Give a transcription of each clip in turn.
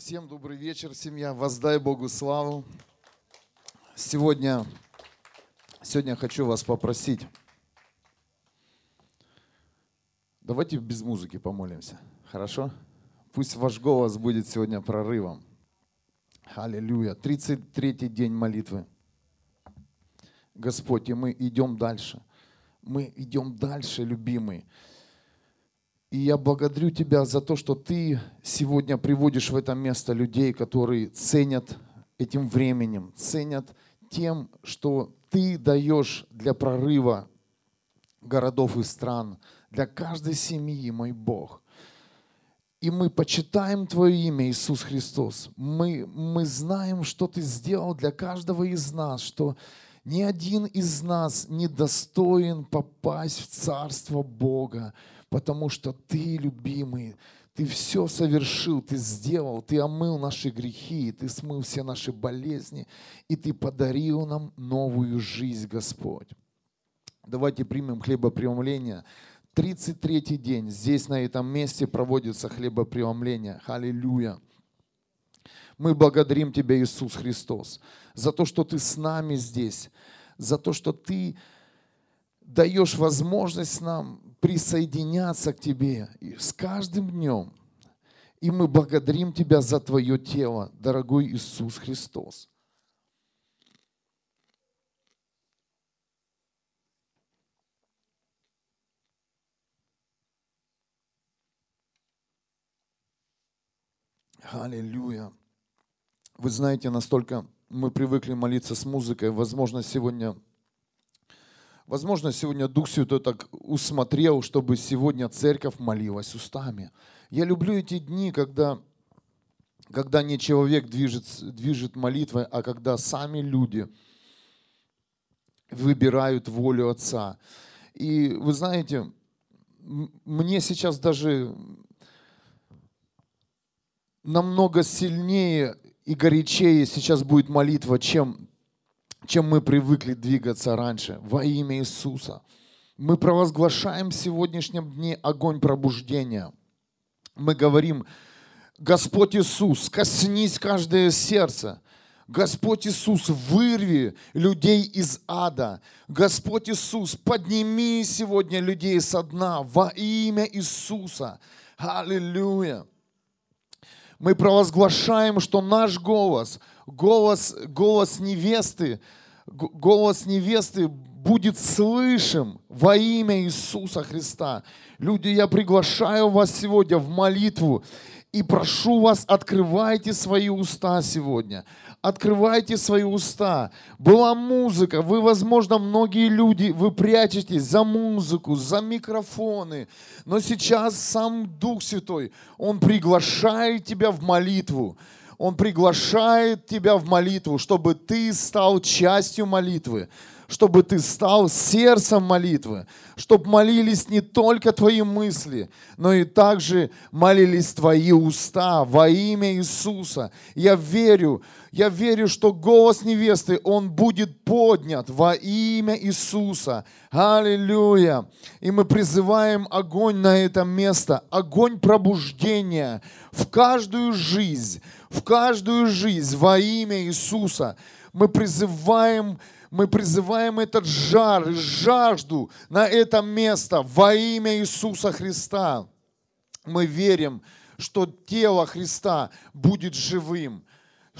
Всем добрый вечер, семья. Воздай Богу славу. Сегодня, сегодня хочу вас попросить. Давайте без музыки помолимся. Хорошо? Пусть ваш голос будет сегодня прорывом. Аллилуйя. 33-й день молитвы. Господь, и мы идем дальше. Мы идем дальше, любимый. И я благодарю Тебя за то, что Ты сегодня приводишь в это место людей, которые ценят этим временем, ценят тем, что Ты даешь для прорыва городов и стран, для каждой семьи, мой Бог. И мы почитаем Твое имя, Иисус Христос. Мы, мы знаем, что Ты сделал для каждого из нас, что ни один из нас не достоин попасть в Царство Бога потому что Ты, любимый, Ты все совершил, Ты сделал, Ты омыл наши грехи, Ты смыл все наши болезни, и Ты подарил нам новую жизнь, Господь. Давайте примем хлебопреломление. 33-й день здесь, на этом месте, проводится хлебопреломление. Аллилуйя. Мы благодарим Тебя, Иисус Христос, за то, что Ты с нами здесь, за то, что Ты даешь возможность нам присоединяться к Тебе с каждым днем. И мы благодарим Тебя за Твое тело, дорогой Иисус Христос. Аллилуйя. Вы знаете, настолько мы привыкли молиться с музыкой. Возможно, сегодня Возможно, сегодня Дух Святой так усмотрел, чтобы сегодня церковь молилась устами. Я люблю эти дни, когда, когда не человек движет, движет молитвой, а когда сами люди выбирают волю Отца. И вы знаете, мне сейчас даже намного сильнее и горячее сейчас будет молитва, чем чем мы привыкли двигаться раньше, во имя Иисуса. Мы провозглашаем в сегодняшнем дне огонь пробуждения. Мы говорим, Господь Иисус, коснись каждое сердце. Господь Иисус, вырви людей из ада. Господь Иисус, подними сегодня людей со дна во имя Иисуса. Аллилуйя. Мы провозглашаем, что наш голос, голос, голос невесты, голос невесты будет слышим во имя Иисуса Христа. Люди, я приглашаю вас сегодня в молитву и прошу вас, открывайте свои уста сегодня. Открывайте свои уста. Была музыка. Вы, возможно, многие люди, вы прячетесь за музыку, за микрофоны. Но сейчас сам Дух Святой, Он приглашает тебя в молитву. Он приглашает тебя в молитву, чтобы ты стал частью молитвы чтобы ты стал сердцем молитвы, чтобы молились не только твои мысли, но и также молились твои уста во имя Иисуса. Я верю, я верю, что голос невесты, он будет поднят во имя Иисуса. Аллилуйя. И мы призываем огонь на это место, огонь пробуждения в каждую жизнь, в каждую жизнь во имя Иисуса. Мы призываем мы призываем этот жар, жажду на это место во имя Иисуса Христа. Мы верим, что тело Христа будет живым,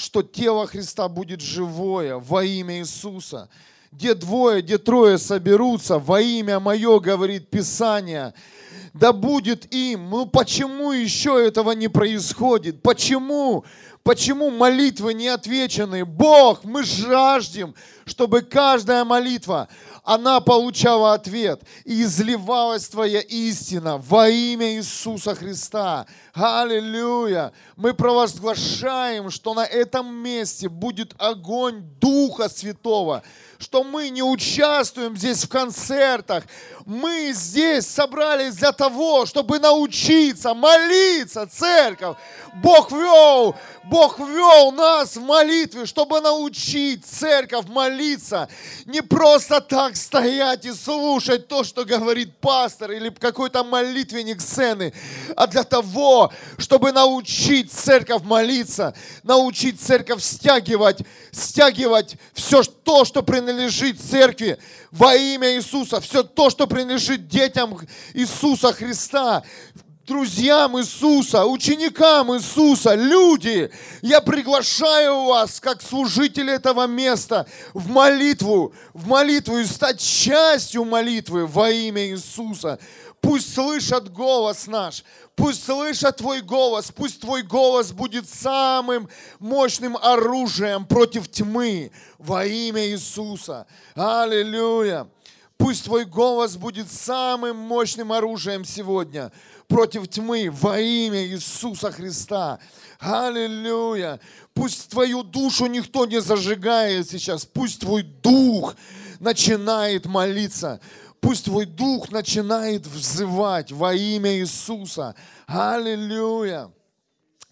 что тело Христа будет живое во имя Иисуса. Где двое, где трое соберутся во имя Мое, говорит Писание, да будет им. Ну почему еще этого не происходит? Почему? Почему молитвы не отвечены? Бог, мы жаждем, чтобы каждая молитва, она получала ответ и изливалась Твоя истина во имя Иисуса Христа. Аллилуйя! Мы провозглашаем, что на этом месте будет огонь Духа Святого, что мы не участвуем здесь в концертах. Мы здесь собрались для того, чтобы научиться молиться, церковь. Бог вел, Бог вел нас в молитве, чтобы научить церковь молиться. Не просто так стоять и слушать то, что говорит пастор или какой-то молитвенник сцены, а для того, чтобы научить церковь молиться, научить церковь стягивать, стягивать все то, что принадлежит церкви во имя Иисуса, все то, что принадлежит детям Иисуса Христа, друзьям Иисуса, ученикам Иисуса, люди, я приглашаю вас, как служители этого места, в молитву, в молитву и стать частью молитвы во имя Иисуса. Пусть слышат голос наш, пусть слышат Твой голос, пусть Твой голос будет самым мощным оружием против тьмы во имя Иисуса. Аллилуйя! Пусть Твой голос будет самым мощным оружием сегодня против тьмы во имя Иисуса Христа. Аллилуйя. Пусть твою душу никто не зажигает сейчас. Пусть твой дух начинает молиться. Пусть твой дух начинает взывать во имя Иисуса. Аллилуйя.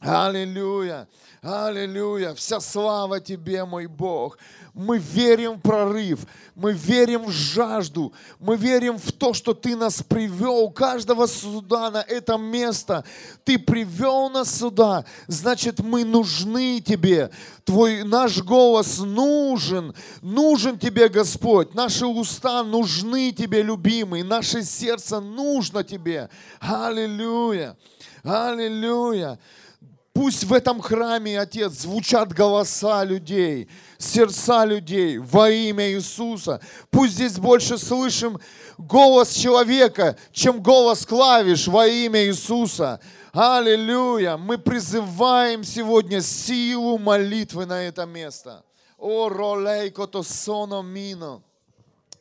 Аллилуйя. Аллилуйя. Вся слава Тебе, мой Бог. Мы верим в прорыв, мы верим в жажду, мы верим в то, что Ты нас привел, каждого сюда, на это место. Ты привел нас сюда, значит, мы нужны Тебе. Твой, наш голос нужен, нужен Тебе, Господь. Наши уста нужны Тебе, любимый. Наше сердце нужно Тебе. Аллилуйя. Аллилуйя. Пусть в этом храме, Отец, звучат голоса людей, сердца людей во имя Иисуса. Пусть здесь больше слышим голос человека, чем голос клавиш во имя Иисуса. Аллилуйя! Мы призываем сегодня силу молитвы на это место. О, ролейко то соно мино.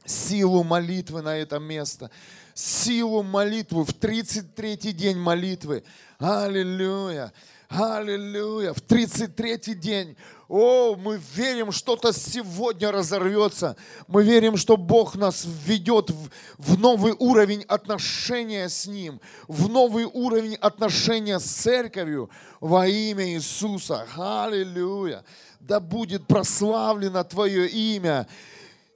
Силу молитвы на это место. Силу молитвы в 33-й день молитвы. Аллилуйя. Аллилуйя. В 33-й день. О, мы верим, что-то сегодня разорвется. Мы верим, что Бог нас введет в, в новый уровень отношения с Ним, в новый уровень отношения с церковью во имя Иисуса. Аллилуйя. Да будет прославлено Твое имя.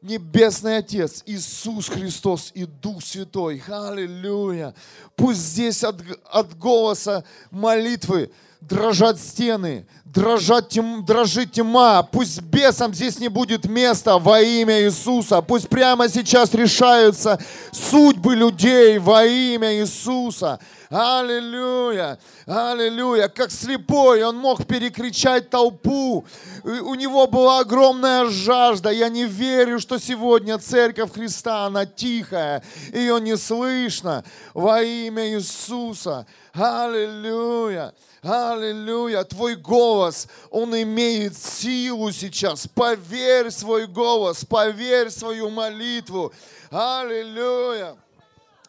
Небесный Отец, Иисус Христос и Дух Святой. Аллилуйя. Пусть здесь от, от голоса молитвы дрожат стены, дрожат тем, дрожит тьма. Пусть бесам здесь не будет места во имя Иисуса. Пусть прямо сейчас решаются судьбы людей во имя Иисуса. Аллилуйя, аллилуйя. Как слепой, он мог перекричать толпу. У него была огромная жажда. Я не верю, что сегодня церковь Христа, она тихая, ее не слышно во имя Иисуса. Аллилуйя. Аллилуйя, твой голос, он имеет силу сейчас. Поверь свой голос, поверь свою молитву. Аллилуйя.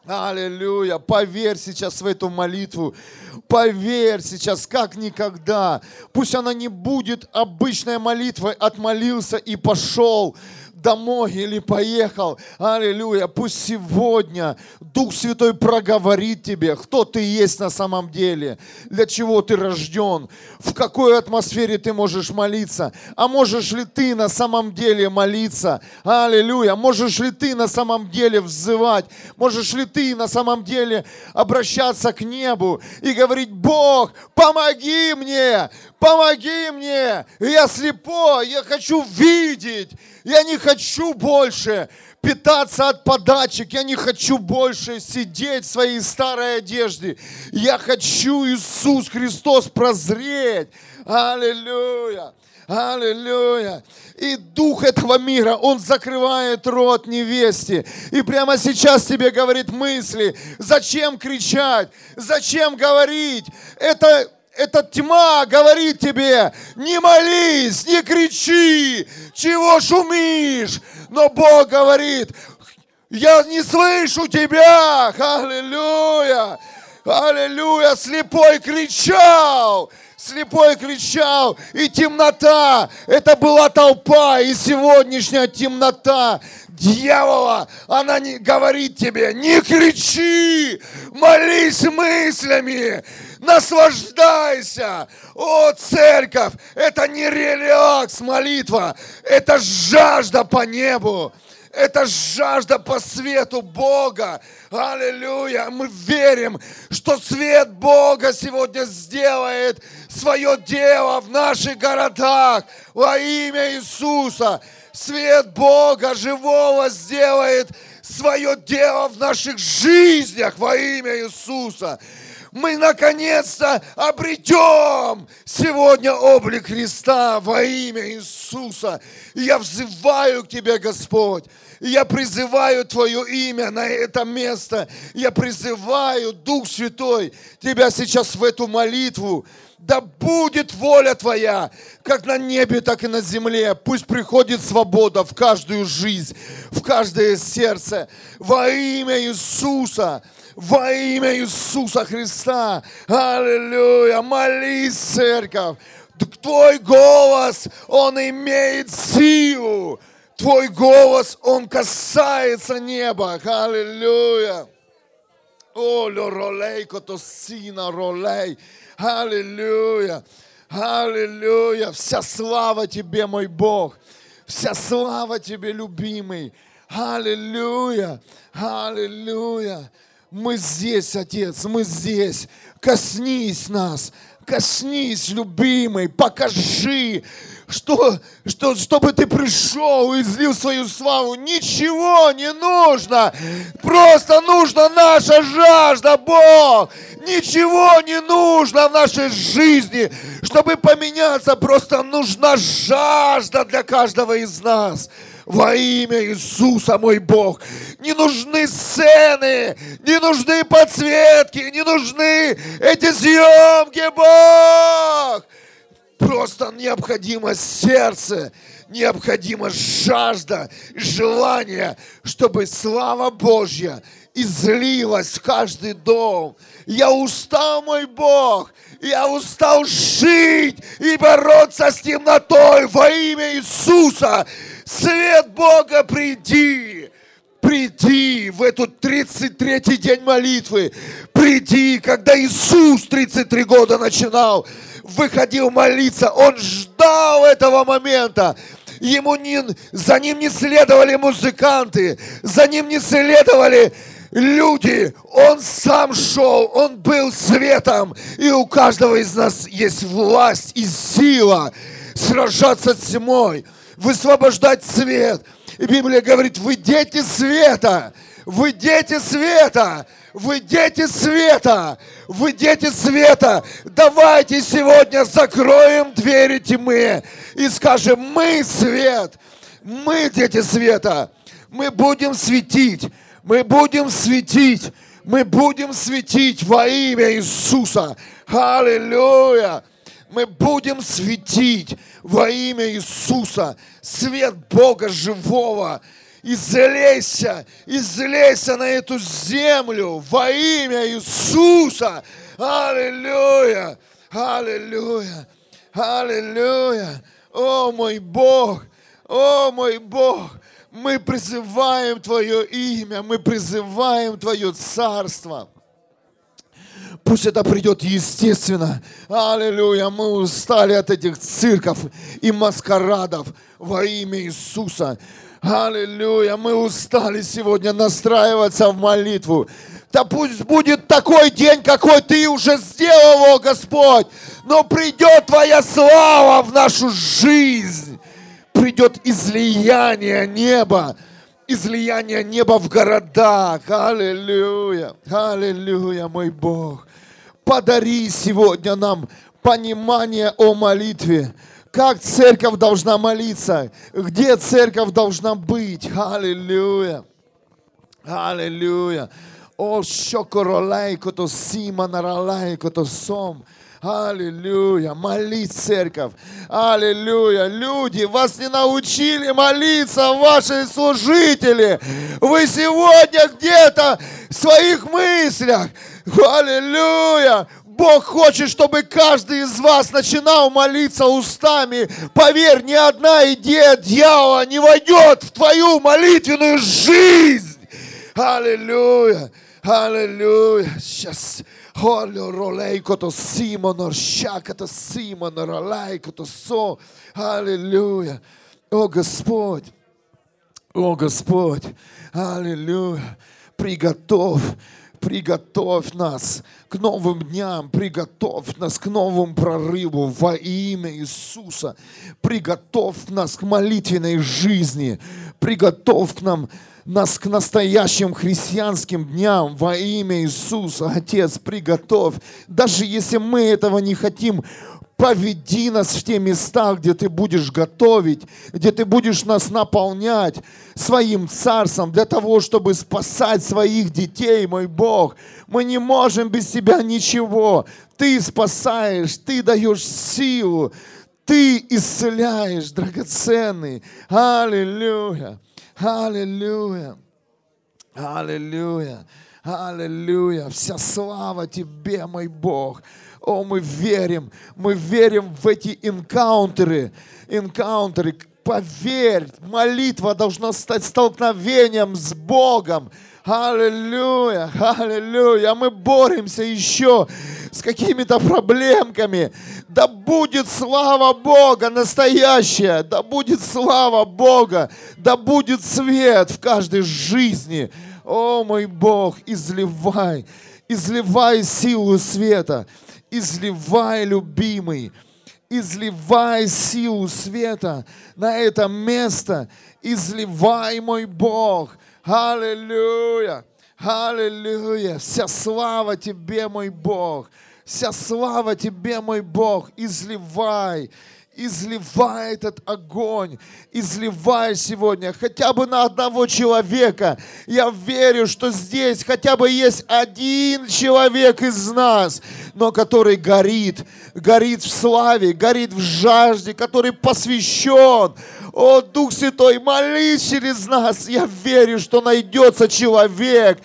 Аллилуйя. Поверь сейчас в эту молитву. Поверь сейчас, как никогда. Пусть она не будет обычной молитвой. Отмолился и пошел домой или поехал. Аллилуйя. Пусть сегодня Дух Святой проговорит тебе, кто ты есть на самом деле, для чего ты рожден, в какой атмосфере ты можешь молиться. А можешь ли ты на самом деле молиться? Аллилуйя. Можешь ли ты на самом деле взывать? Можешь ли ты на самом деле обращаться к небу и говорить, Бог, помоги мне, помоги мне, я слепой, я хочу видеть, я не хочу больше питаться от подачек. Я не хочу больше сидеть в своей старой одежде. Я хочу Иисус Христос прозреть. Аллилуйя. Аллилуйя. И дух этого мира, он закрывает рот невесте. И прямо сейчас тебе говорит мысли. Зачем кричать? Зачем говорить? Это эта тьма говорит тебе, не молись, не кричи, чего шумишь. Но Бог говорит, я не слышу тебя. Аллилуйя. Аллилуйя. Слепой кричал. Слепой кричал, и темнота, это была толпа, и сегодняшняя темнота дьявола, она не говорит тебе, не кричи, молись мыслями, Наслаждайся! О, церковь! Это не релакс молитва, это жажда по небу. Это жажда по свету Бога. Аллилуйя. Мы верим, что свет Бога сегодня сделает свое дело в наших городах во имя Иисуса. Свет Бога живого сделает свое дело в наших жизнях во имя Иисуса мы наконец-то обретем сегодня облик Христа во имя Иисуса. Я взываю к Тебе, Господь. Я призываю Твое имя на это место. Я призываю, Дух Святой, Тебя сейчас в эту молитву. Да будет воля Твоя, как на небе, так и на земле. Пусть приходит свобода в каждую жизнь, в каждое сердце. Во имя Иисуса во имя Иисуса Христа. Аллилуйя. Молись, церковь. Твой голос, он имеет силу. Твой голос, он касается неба. Аллилуйя. О, ролей, котосина, ролей. Аллилуйя. Аллилуйя. Вся слава Тебе, мой Бог. Вся слава Тебе, любимый. Аллилуйя. Аллилуйя. Мы здесь, Отец, мы здесь. Коснись нас, коснись, любимый, покажи, что, что, чтобы ты пришел и излил свою славу. Ничего не нужно. Просто нужна наша жажда, Бог. Ничего не нужно в нашей жизни, чтобы поменяться. Просто нужна жажда для каждого из нас во имя Иисуса, мой Бог. Не нужны сцены, не нужны подсветки, не нужны эти съемки, Бог. Просто необходимо сердце, необходима жажда, желание, чтобы слава Божья излилась в каждый дом. Я устал, мой Бог, я устал жить и бороться с темнотой во имя Иисуса. Свет Бога, приди! Приди в этот 33-й день молитвы. Приди, когда Иисус 33 года начинал, выходил молиться. Он ждал этого момента. Ему не, за ним не следовали музыканты, за ним не следовали люди. Он сам шел, он был светом. И у каждого из нас есть власть и сила сражаться с тьмой высвобождать свет. И Библия говорит, вы дети света, вы дети света, вы дети света, вы дети света. Давайте сегодня закроем двери тьмы и скажем, мы свет, мы дети света, мы будем светить, мы будем светить, мы будем светить во имя Иисуса. Аллилуйя! Мы будем светить во имя Иисуса свет Бога живого. Излейся, излейся на эту землю во имя Иисуса. Аллилуйя, аллилуйя, аллилуйя. О мой Бог, о мой Бог, мы призываем Твое имя, мы призываем Твое царство. Пусть это придет естественно. Аллилуйя. Мы устали от этих цирков и маскарадов во имя Иисуса. Аллилуйя. Мы устали сегодня настраиваться в молитву. Да пусть будет такой день, какой Ты уже сделал, о Господь. Но придет Твоя слава в нашу жизнь. Придет излияние неба излияние неба в городах. Аллилуйя, аллилуйя, мой Бог. Подари сегодня нам понимание о молитве. Как церковь должна молиться? Где церковь должна быть? Аллилуйя. Аллилуйя. О, шокоролай, кото сима наралай, кото сом. Аллилуйя. Молись, церковь. Аллилуйя. Люди, вас не научили молиться, ваши служители. Вы сегодня где-то в своих мыслях. Аллилуйя. Бог хочет, чтобы каждый из вас начинал молиться устами. Поверь, ни одна идея дьявола не войдет в твою молитвенную жизнь. Аллилуйя. Аллилуйя. Сейчас Холю ролейко то Симона, щака то Симона, ролейко то со. Аллилуйя. О Господь. О Господь. Аллилуйя. Приготовь приготовь нас к новым дням, приготовь нас к новому прорыву во имя Иисуса. Приготовь нас к молитвенной жизни, приготовь к нам нас к настоящим христианским дням во имя Иисуса. Отец, приготовь. Даже если мы этого не хотим, Поведи нас в те места, где ты будешь готовить, где ты будешь нас наполнять своим царством для того, чтобы спасать своих детей, мой Бог. Мы не можем без тебя ничего. Ты спасаешь, ты даешь силу, ты исцеляешь, драгоценный. Аллилуйя, аллилуйя, аллилуйя, аллилуйя. Вся слава тебе, мой Бог. О, мы верим, мы верим в эти энкаунтеры, энкаунтеры. Поверь, молитва должна стать столкновением с Богом. Аллилуйя, аллилуйя. Мы боремся еще с какими-то проблемками. Да будет слава Бога настоящая, да будет слава Бога, да будет свет в каждой жизни. О, мой Бог, изливай, изливай силу света изливай, любимый, изливай силу света на это место, изливай, мой Бог. Аллилуйя, аллилуйя, вся слава Тебе, мой Бог, вся слава Тебе, мой Бог, изливай, изливай этот огонь, изливай сегодня хотя бы на одного человека. Я верю, что здесь хотя бы есть один человек из нас, но который горит, горит в славе, горит в жажде, который посвящен. О, Дух Святой, молись через нас. Я верю, что найдется человек,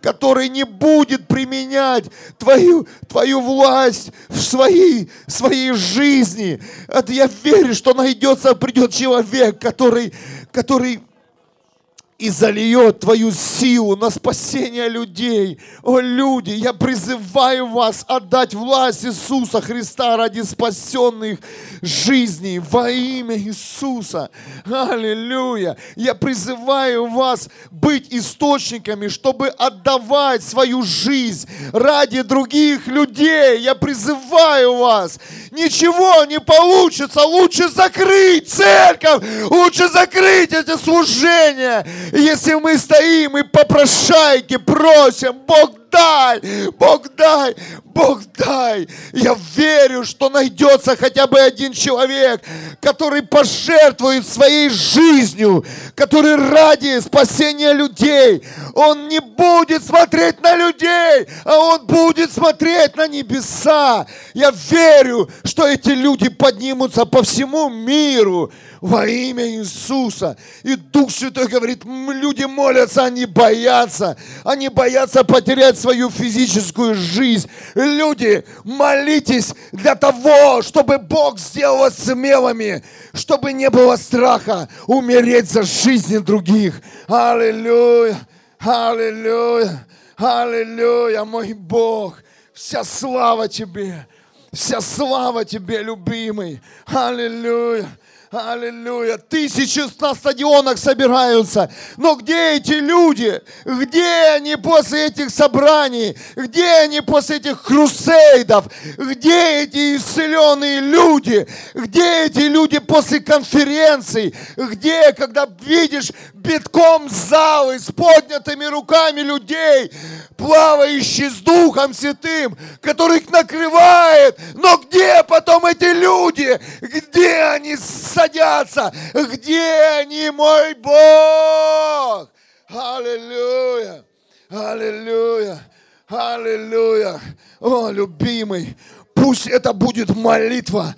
который не будет применять твою, твою власть в своей, своей жизни. Это я верю, что найдется, придет человек, который, который и зальет твою силу на спасение людей. О, люди, я призываю вас отдать власть Иисуса Христа ради спасенных жизней во имя Иисуса. Аллилуйя. Я призываю вас быть источниками, чтобы отдавать свою жизнь ради других людей. Я призываю вас. Ничего не получится. Лучше закрыть церковь. Лучше закрыть эти служения если мы стоим и попрошайки просим, Бог дай, Бог дай, Бог дай. Я верю, что найдется хотя бы один человек, который пожертвует своей жизнью, который ради спасения людей, он не будет смотреть на людей, а он будет смотреть на небеса. Я верю, что эти люди поднимутся по всему миру во имя Иисуса. И Дух Святой говорит, люди молятся, они боятся. Они боятся потерять свою физическую жизнь. Люди, молитесь для того, чтобы Бог сделал вас смелыми, чтобы не было страха умереть за жизни других. Аллилуйя, аллилуйя, аллилуйя, мой Бог. Вся слава Тебе, вся слава Тебе, любимый. Аллилуйя. Аллилуйя. Тысячи на стадионах собираются. Но где эти люди? Где они после этих собраний? Где они после этих хрусейдов? Где эти исцеленные люди? Где эти люди после конференций? Где, когда видишь битком залы с поднятыми руками людей, плавающие с Духом Святым, которых накрывает? Но где потом эти люди? Где они садятся. Где они, мой Бог? Аллилуйя! Аллилуйя! Аллилуйя! О, любимый, пусть это будет молитва,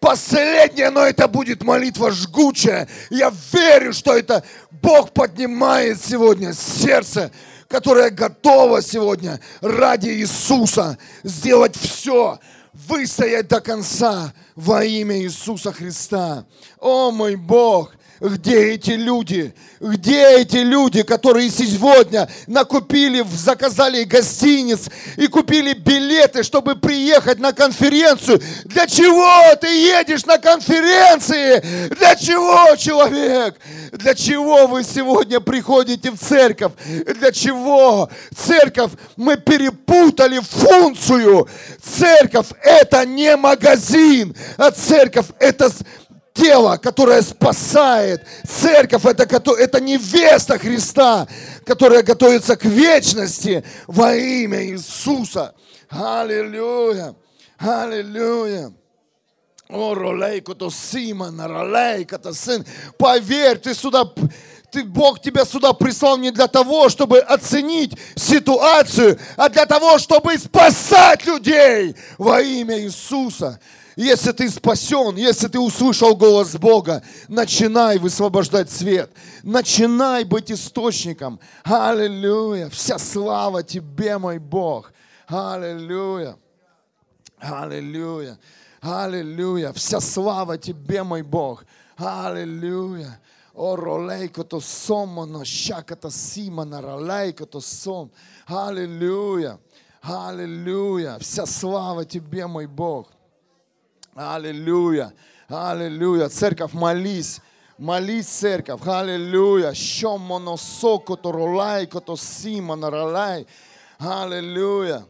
последняя, но это будет молитва жгучая. Я верю, что это Бог поднимает сегодня сердце, которое готово сегодня ради Иисуса сделать все, выстоять до конца во имя Иисуса Христа. О мой Бог, Где эти люди? Где эти люди, которые сегодня накупили, заказали гостиниц и купили билеты, чтобы приехать на конференцию? Для чего ты едешь на конференции? Для чего, человек? Для чего вы сегодня приходите в церковь? Для чего? Церковь, мы перепутали функцию. Церковь это не магазин, а церковь это тело, которое спасает. Церковь это, это невеста Христа, которая готовится к вечности во имя Иисуса. Аллилуйя. Аллилуйя. О, ролейко то Симон, ролейко то сын. Поверь, ты сюда, ты, Бог тебя сюда прислал не для того, чтобы оценить ситуацию, а для того, чтобы спасать людей во имя Иисуса. Если ты спасен, если ты услышал голос Бога, начинай высвобождать свет. Начинай быть источником. Аллилуйя. Вся слава тебе, мой Бог. Аллилуйя. Аллилуйя. Аллилуйя. Вся слава тебе, мой Бог. Аллилуйя. О, ролейко то сомоно, шаката симона, ролейко то сом. Аллилуйя. Аллилуйя. Вся слава тебе, мой Бог. Аллилуйя. Аллилуйя. Церковь, молись. Молись, церковь. Аллилуйя. Щомоно соко то ролай, то сима наралай. Аллилуйя.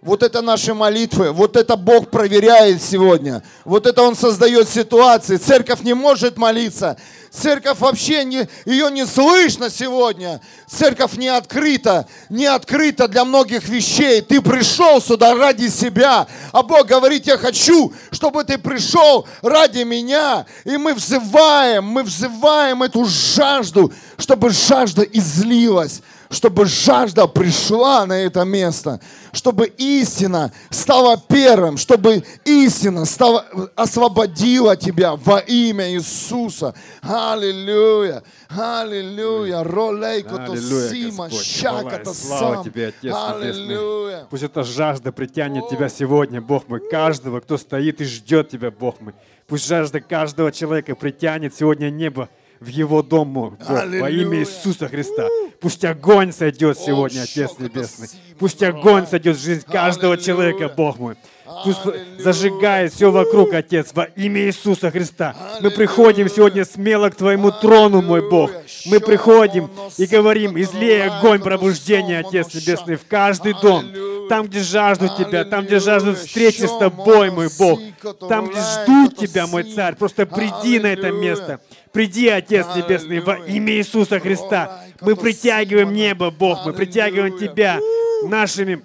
Вот это наши молитвы, вот это Бог проверяет сегодня. Вот это Он создает ситуации. Церковь не может молиться. Церковь вообще не, ее не слышно сегодня. Церковь не открыта, не открыта для многих вещей. Ты пришел сюда ради себя, а Бог говорит, я хочу, чтобы ты пришел ради меня. И мы взываем, мы взываем эту жажду, чтобы жажда излилась чтобы жажда пришла на это место, чтобы истина стала первым, чтобы истина стала, освободила тебя во имя Иисуса. Аллилуйя, аллилуйя, ролейко то сима, щака то Слава тебе, Отец Небесный. Пусть эта жажда притянет тебя сегодня, Бог мой, каждого, кто стоит и ждет тебя, Бог мой. Пусть жажда каждого человека притянет сегодня небо в его дом, Бог, во имя Иисуса Христа. Пусть огонь сойдет сегодня, Отец Небесный. Пусть огонь сойдет в жизнь каждого человека, Бог мой. Пусть зажигает все вокруг, Отец, во имя Иисуса Христа. Мы приходим сегодня смело к Твоему трону, мой Бог. Мы приходим и говорим, излей огонь пробуждения, Отец Небесный, в каждый дом. Там, где жаждут Тебя, там, где жаждут встречи с Тобой, мой Бог. Там, где ждут Тебя, мой Царь. Просто приди на это место. Приди, Отец Небесный, во имя Иисуса Христа. Мы притягиваем небо, Бог, мы притягиваем Тебя нашими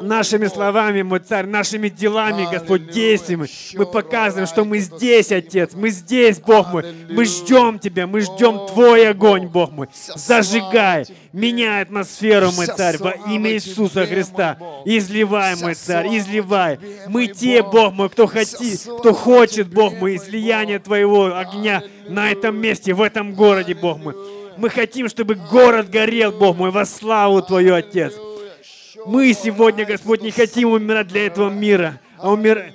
нашими словами, мой царь, нашими делами, Господь, действиями. Мы показываем, что мы здесь, Отец, мы здесь, Бог мой. Мы ждем Тебя, мы ждем Твой огонь, Бог мой. Зажигай, меняй атмосферу, мой царь, во имя Иисуса Христа. Изливай, мой царь, изливай. Мы те, Бог мой, кто, хотит, кто хочет, Бог мой, излияние Твоего огня на этом месте, в этом городе, Бог мой. Мы хотим, чтобы город горел, Бог мой, во славу Твою, Отец. Мы сегодня, Господь, не хотим умирать для этого мира, а умир...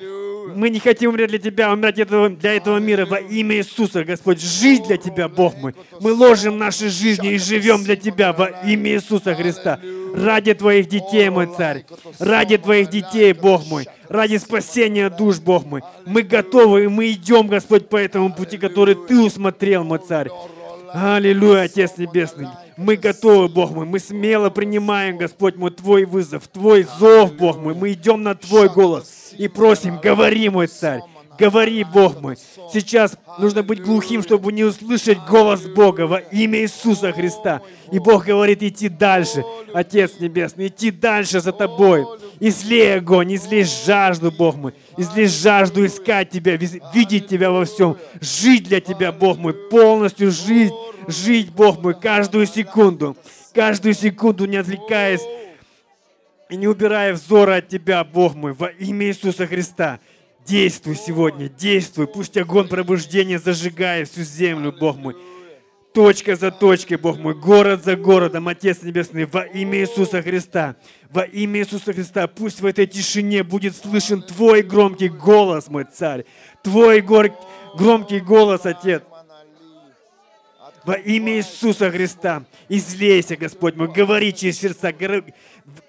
Мы не хотим умереть для Тебя, а умирать для этого мира во имя Иисуса, Господь. Жить для Тебя, Бог мой. Мы ложим наши жизни и живем для Тебя во имя Иисуса Христа. Ради Твоих детей, мой Царь. Ради Твоих детей, Бог мой. Ради спасения душ, Бог мой. Мы готовы, и мы идем, Господь, по этому пути, который Ты усмотрел, мой Царь. Аллилуйя, Отец Небесный. Мы готовы, Бог мой. Мы смело принимаем, Господь мой, Твой вызов, Твой зов, Бог мой. Мы идем на Твой голос и просим, говори, мой Царь. Говори, Бог мой. Сейчас нужно быть глухим, чтобы не услышать голос Бога во имя Иисуса Христа. И Бог говорит идти дальше, Отец Небесный, идти дальше за Тобой. Излей огонь, излей жажду, Бог мой. Излей жажду искать Тебя, видеть Тебя во всем. Жить для Тебя, Бог мой, полностью жить, жить, Бог мой, каждую секунду. Каждую секунду, не отвлекаясь и не убирая взора от Тебя, Бог мой, во имя Иисуса Христа. Действуй сегодня, действуй. Пусть огонь пробуждения зажигает всю землю, Бог мой. Точка за точкой, Бог мой, город за городом, Отец Небесный, во имя Иисуса Христа. Во имя Иисуса Христа, пусть в этой тишине будет слышен Твой громкий голос, мой Царь. Твой гор... громкий голос, Отец. Во имя Иисуса Христа. Излейся, Господь мой. Говори через сердца.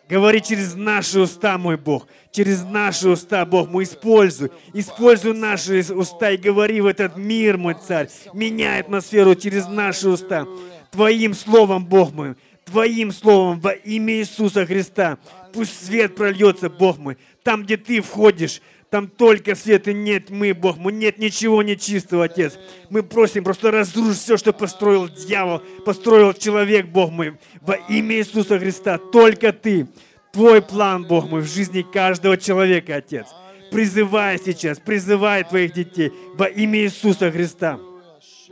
Говори через наши уста, мой Бог. Через наши уста, Бог мой, используй. Используй наши уста и говори в этот мир, мой Царь. Меняй атмосферу через наши уста. Твоим словом, Бог мой. Твоим словом во имя Иисуса Христа. Пусть свет прольется, Бог мой. Там, где Ты входишь, там только свет и нет мы, Бог. Мы нет ничего нечистого, Отец. Мы просим просто разрушить все, что построил дьявол, построил человек, Бог мой. Во имя Иисуса Христа. Только Ты. Твой план, Бог мой, в жизни каждого человека, Отец. Призывай сейчас, призывай Твоих детей во имя Иисуса Христа.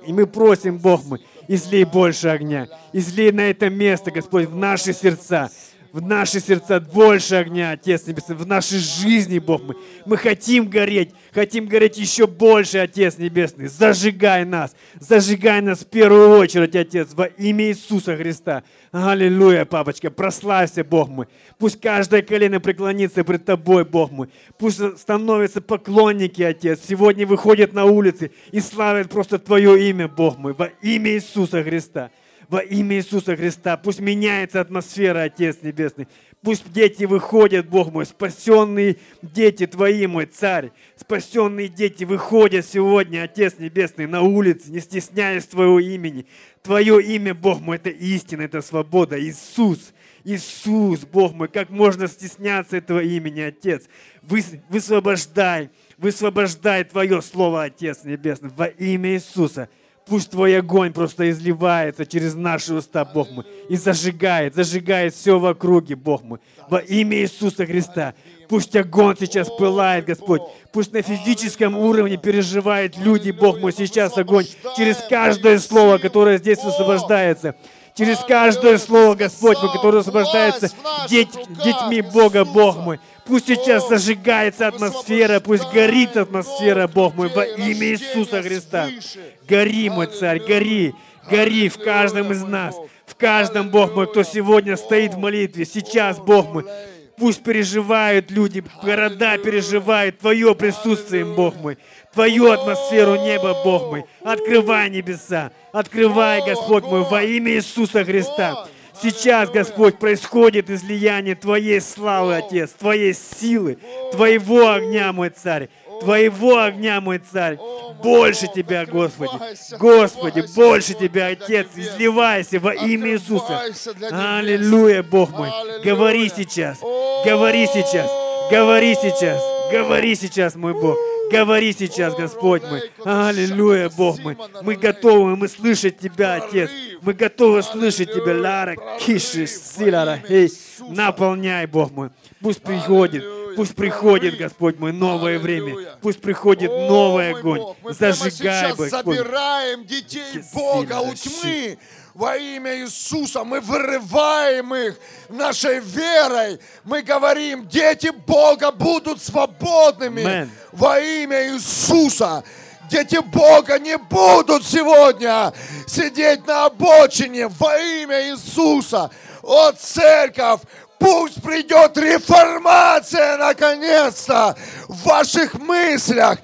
И мы просим, Бог мой, излей больше огня. Излей на это место, Господь, в наши сердца в наши сердца больше огня, Отец Небесный, в нашей жизни, Бог мы. Мы хотим гореть, хотим гореть еще больше, Отец Небесный. Зажигай нас, зажигай нас в первую очередь, Отец, во имя Иисуса Христа. Аллилуйя, папочка, прославься, Бог мой. Пусть каждое колено преклонится пред Тобой, Бог мой. Пусть становятся поклонники, Отец. Сегодня выходят на улицы и славят просто Твое имя, Бог мой, во имя Иисуса Христа во имя Иисуса Христа. Пусть меняется атмосфера, Отец Небесный. Пусть дети выходят, Бог мой, спасенные дети Твои, мой Царь. Спасенные дети выходят сегодня, Отец Небесный, на улице, не стесняясь Твоего имени. Твое имя, Бог мой, это истина, это свобода. Иисус, Иисус, Бог мой, как можно стесняться этого имени, Отец? Вы, высвобождай, высвобождай Твое Слово, Отец Небесный, во имя Иисуса. Пусть Твой огонь просто изливается через наши уста, Бог мой, и зажигает, зажигает все в округе, Бог мой, во имя Иисуса Христа. Пусть огонь сейчас пылает, Господь. Пусть на физическом уровне переживают люди, Бог мой, сейчас огонь через каждое слово, которое здесь высвобождается через каждое слово, Господь, мой, которое освобождается деть, детьми Бога, Бог мой. Пусть сейчас зажигается атмосфера, пусть горит атмосфера, Бог мой, во имя Иисуса Христа. Гори, мой царь, гори, гори в каждом из нас, в каждом, Бог мой, кто сегодня стоит в молитве, сейчас, Бог мой, Пусть переживают люди, города переживают Твое присутствие, Бог мой. Твою атмосферу неба, Бог мой. Открывай небеса. Открывай, Господь мой, во имя Иисуса Христа. Сейчас, Господь, происходит излияние Твоей славы, Отец, Твоей силы, Твоего огня, мой Царь. Твоего огня, мой Царь. Больше Тебя, Господи. Господи, больше Тебя, Отец. Изливайся во имя Иисуса. Аллилуйя, Бог мой. Говори сейчас. Говори сейчас. Говори сейчас. Говори сейчас, мой Бог. Говори сейчас, Господь мой. Аллилуйя, Бог мой. Мы готовы, мы слышать Тебя, Отец. Мы готовы слышать Тебя, Лара, Киши, Силара. Наполняй, Бог мой. Пусть приходит Пусть приходит, Господь мой, новое время. Пусть приходит новый огонь. Зажигай, Господь. собираем детей Бога у тьмы во имя Иисуса. Мы вырываем их нашей верой. Мы говорим, дети Бога будут свободными Amen. во имя Иисуса. Дети Бога не будут сегодня сидеть на обочине во имя Иисуса. О, церковь, Пусть придет реформация наконец-то в ваших мыслях.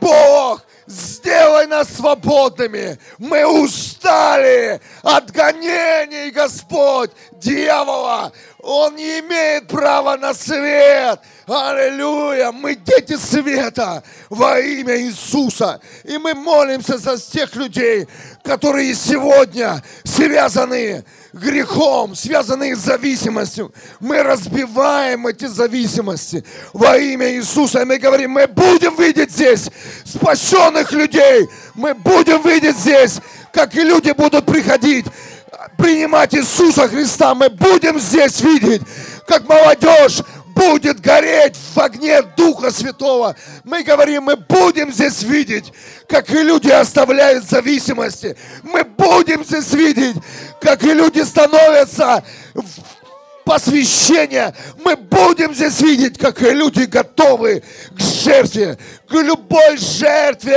Бог, сделай нас свободными. Мы устали от гонений, Господь, дьявола. Он не имеет права на свет. Аллилуйя! Мы дети света во имя Иисуса. И мы молимся за тех людей, которые сегодня связаны грехом, связанные с зависимостью. Мы разбиваем эти зависимости во имя Иисуса. И мы говорим, мы будем видеть здесь спасенных людей. Мы будем видеть здесь, как и люди будут приходить, принимать Иисуса Христа. Мы будем здесь видеть, как молодежь будет гореть в огне Духа Святого. Мы говорим, мы будем здесь видеть, как и люди оставляют зависимости. Мы будем здесь видеть, как и люди становятся в посвящение. Мы будем здесь видеть, как и люди готовы к жертве, к любой жертве.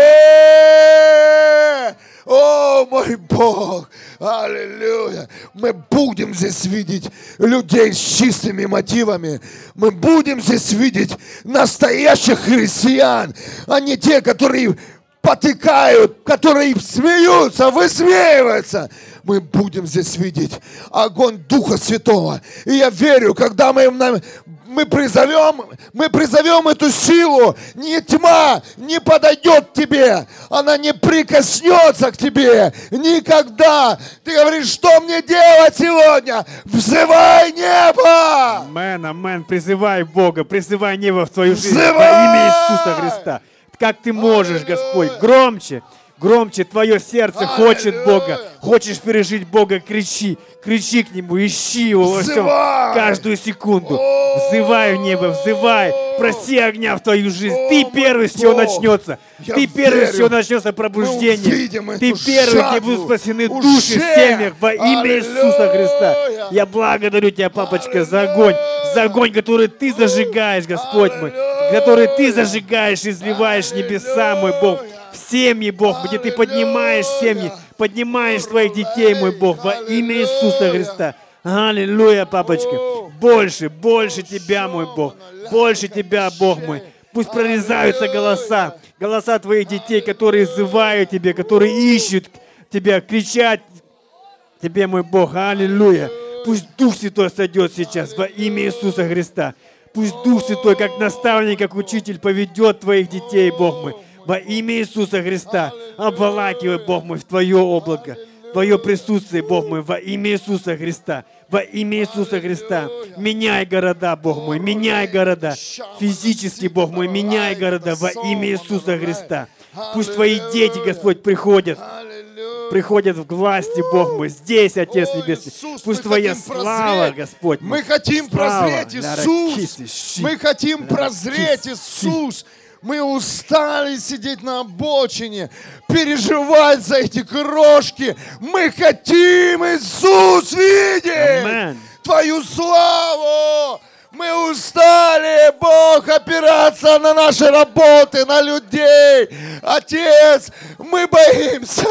О, мой Бог! Аллилуйя! Мы будем здесь видеть людей с чистыми мотивами. Мы будем здесь видеть настоящих христиан, а не те, которые потекают, которые смеются, высмеиваются, мы будем здесь видеть огонь Духа Святого. И я верю, когда мы, мы призовем, мы призовем эту силу, ни тьма не подойдет к тебе, она не прикоснется к тебе никогда. Ты говоришь, что мне делать сегодня? Взывай небо! Амен, амен, призывай Бога, призывай небо в твою жизнь во имя Иисуса Христа. Как ты можешь, Господь, громче, Громче твое сердце хочет Бога. Хочешь пережить Бога, кричи. Кричи к Нему, ищи Его во всем. Каждую секунду. Взывай в небо, взывай. Проси огня в твою жизнь. Ты первый, с чего начнется. Ты первый, с чего начнется пробуждение. Ты первый, где будут спасены души в семьях во имя Иисуса Христа. Я благодарю Тебя, папочка, за огонь. За огонь, который Ты зажигаешь, Господь мой. Который Ты зажигаешь, изливаешь небеса, мой Бог семьи, Бог, где Ты поднимаешь семьи, поднимаешь твоих детей, мой Бог, во имя Иисуса Христа. Аллилуйя, папочка. Больше, больше Тебя, мой Бог. Больше Тебя, Бог мой. Пусть прорезаются голоса, голоса Твоих детей, которые взывают Тебе, которые ищут Тебя, кричат Тебе, мой Бог. Аллилуйя. Пусть Дух Святой сойдет сейчас во имя Иисуса Христа. Пусть Дух Святой, как наставник, как учитель, поведет Твоих детей, Бог мой во имя Иисуса Христа. Обволакивай, Бог мой, в Твое облако, Твое присутствие, Бог мой, во имя Иисуса Христа. Во имя Иисуса Христа. Меняй города, Бог мой, меняй города. Физически, Бог мой, меняй города во имя Иисуса Христа. Пусть Твои дети, Господь, приходят приходят в власти, Бог мой, здесь, Отец Небесный. Пусть Твоя слава, Господь. Мы хотим прозреть, Иисус. Мы хотим прозреть, Иисус. Мы устали сидеть на обочине, переживать за эти крошки. Мы хотим, Иисус, видеть Amen. Твою славу. Мы устали, Бог, опираться на наши работы, на людей. Отец, мы боимся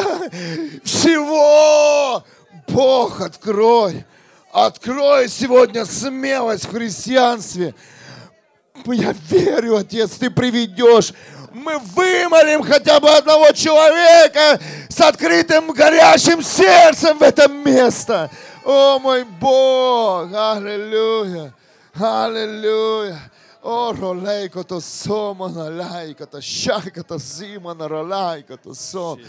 всего. Бог, открой. Открой сегодня смелость в христианстве. Я верю, Отец, Ты приведешь. Мы вымолим хотя бы одного человека с открытым горящим сердцем в это место. О, мой Бог! Аллилуйя! Аллилуйя! О, ролейко то сома на лайка, то щайка то зима на ролайка то сон.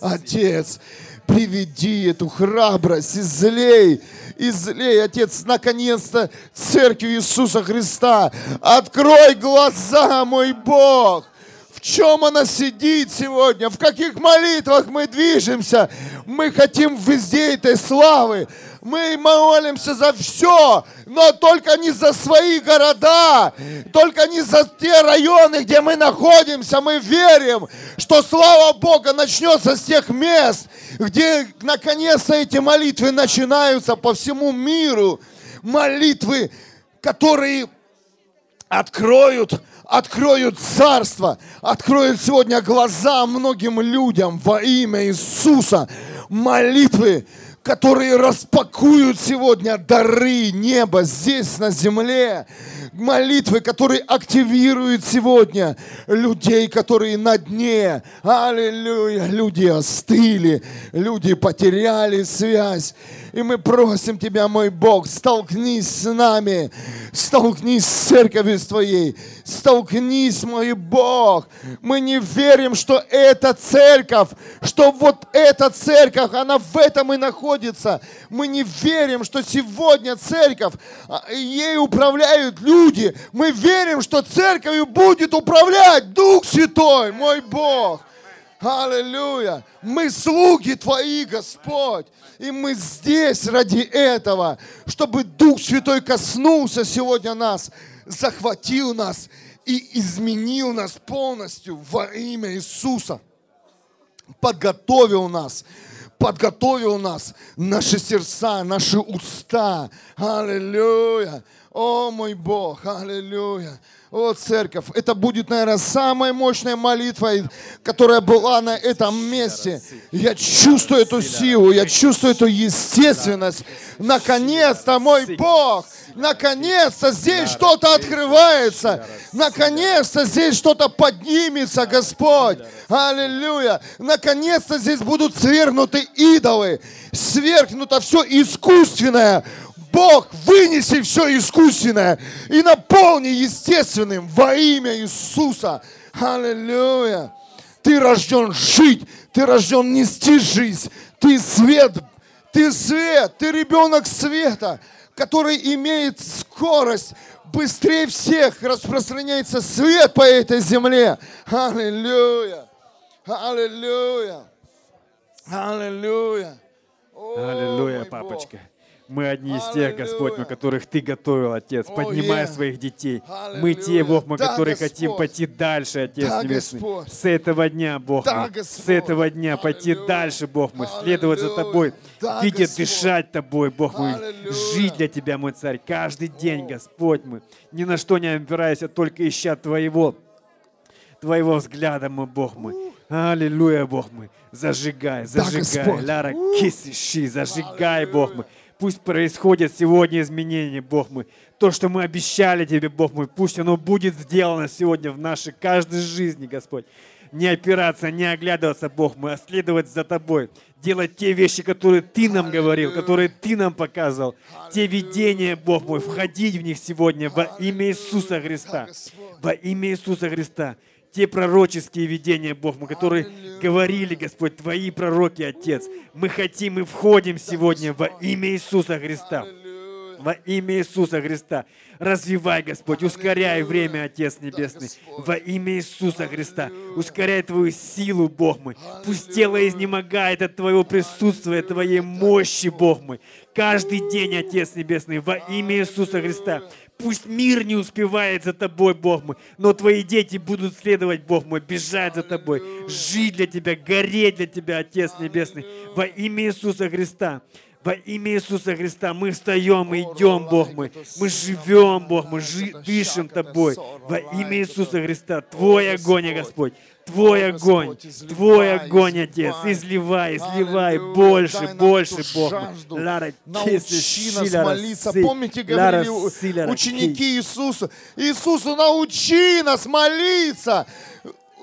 Отец, приведи эту храбрость, излей, излей, Отец, наконец-то Церкви Иисуса Христа. Открой глаза, мой Бог, в чем она сидит сегодня, в каких молитвах мы движемся. Мы хотим везде этой славы. Мы молимся за все, но только не за свои города, только не за те районы, где мы находимся. Мы верим, что слава Бога начнется с тех мест, где наконец-то эти молитвы начинаются по всему миру. Молитвы, которые откроют, откроют царство, откроют сегодня глаза многим людям во имя Иисуса. Молитвы, которые распакуют сегодня дары неба здесь на земле. Молитвы, которые активируют сегодня людей, которые на дне. Аллилуйя. Люди остыли, люди потеряли связь. И мы просим Тебя, мой Бог, столкнись с нами, столкнись с церковью Твоей, столкнись, мой Бог. Мы не верим, что эта церковь, что вот эта церковь, она в этом и находится. Мы не верим, что сегодня церковь, а, ей управляют люди. Мы верим, что церковью будет управлять Дух Святой, мой Бог. Аллилуйя. Мы слуги Твои, Господь. И мы здесь ради этого, чтобы Дух Святой коснулся сегодня нас, захватил нас и изменил нас полностью во имя Иисуса. Подготовил нас подготовил нас, наши сердца, наши уста. Аллилуйя. О мой Бог, аллилуйя. О, церковь, это будет, наверное, самая мощная молитва, которая была на этом месте. Я чувствую эту силу, я чувствую эту естественность. Наконец-то, мой Бог, наконец-то здесь что-то открывается. Наконец-то здесь что-то поднимется, Господь. Аллилуйя. Наконец-то здесь будут свергнуты идолы. Свергнуто все искусственное Бог, вынеси все искусственное и наполни естественным во имя Иисуса. Аллилуйя. Ты рожден жить, ты рожден нести жизнь, ты свет, ты свет, ты ребенок света, который имеет скорость, быстрее всех распространяется свет по этой земле. Аллилуйя. Аллилуйя. Аллилуйя. Аллилуйя, папочка. Бог. Мы одни из тех, Господь, на которых Ты готовил, Отец. Поднимай своих детей. Мы те, Бог, мы, которые хотим пойти дальше, Отец Небесный. С этого дня, Бог, мы, с этого дня пойти дальше, Бог, мы, следовать за Тобой, видеть, дышать Тобой, Бог, мы, жить для Тебя, мой Царь, каждый день, Господь, мы, ни на что не опираясь, а только ища Твоего, Твоего взгляда, мой Бог мой. Аллилуйя, Бог мой. Зажигай, зажигай. Лара кисиши, зажигай, Бог мой. Пусть происходят сегодня изменения, Бог мой. То, что мы обещали Тебе, Бог мой, пусть оно будет сделано сегодня в нашей каждой жизни, Господь. Не опираться, не оглядываться, Бог мой, а следовать за Тобой. Делать те вещи, которые Ты нам говорил, которые Ты нам показывал. Те видения, Бог мой, входить в них сегодня во имя Иисуса Христа. Во имя Иисуса Христа те пророческие видения, Бог, мы, которые говорили, Господь, Твои пророки, Отец. Мы хотим и входим сегодня во имя Иисуса Христа. Во имя Иисуса Христа. Развивай, Господь, ускоряй время, Отец Небесный. Во имя Иисуса Христа. Ускоряй Твою силу, Бог мой. Пусть тело изнемогает от Твоего присутствия, Твоей мощи, Бог мой. Каждый день, Отец Небесный, во имя Иисуса Христа. Пусть мир не успевает за тобой, Бог мой, но твои дети будут следовать, Бог мой, бежать за тобой, жить для тебя, гореть для тебя, Отец Небесный, во имя Иисуса Христа. Во имя Иисуса Христа мы встаем и идем, Бог мой. Мы живем, Бог, мы жи- дышим Тобой. Во имя Иисуса Христа. Твой огонь, Господь. Твой огонь, Твой огонь, Отец, изливай, изливай больше, больше, Бог. Научи нас молиться. Помните, говорили ученики Иисуса, Иисуса, научи нас молиться.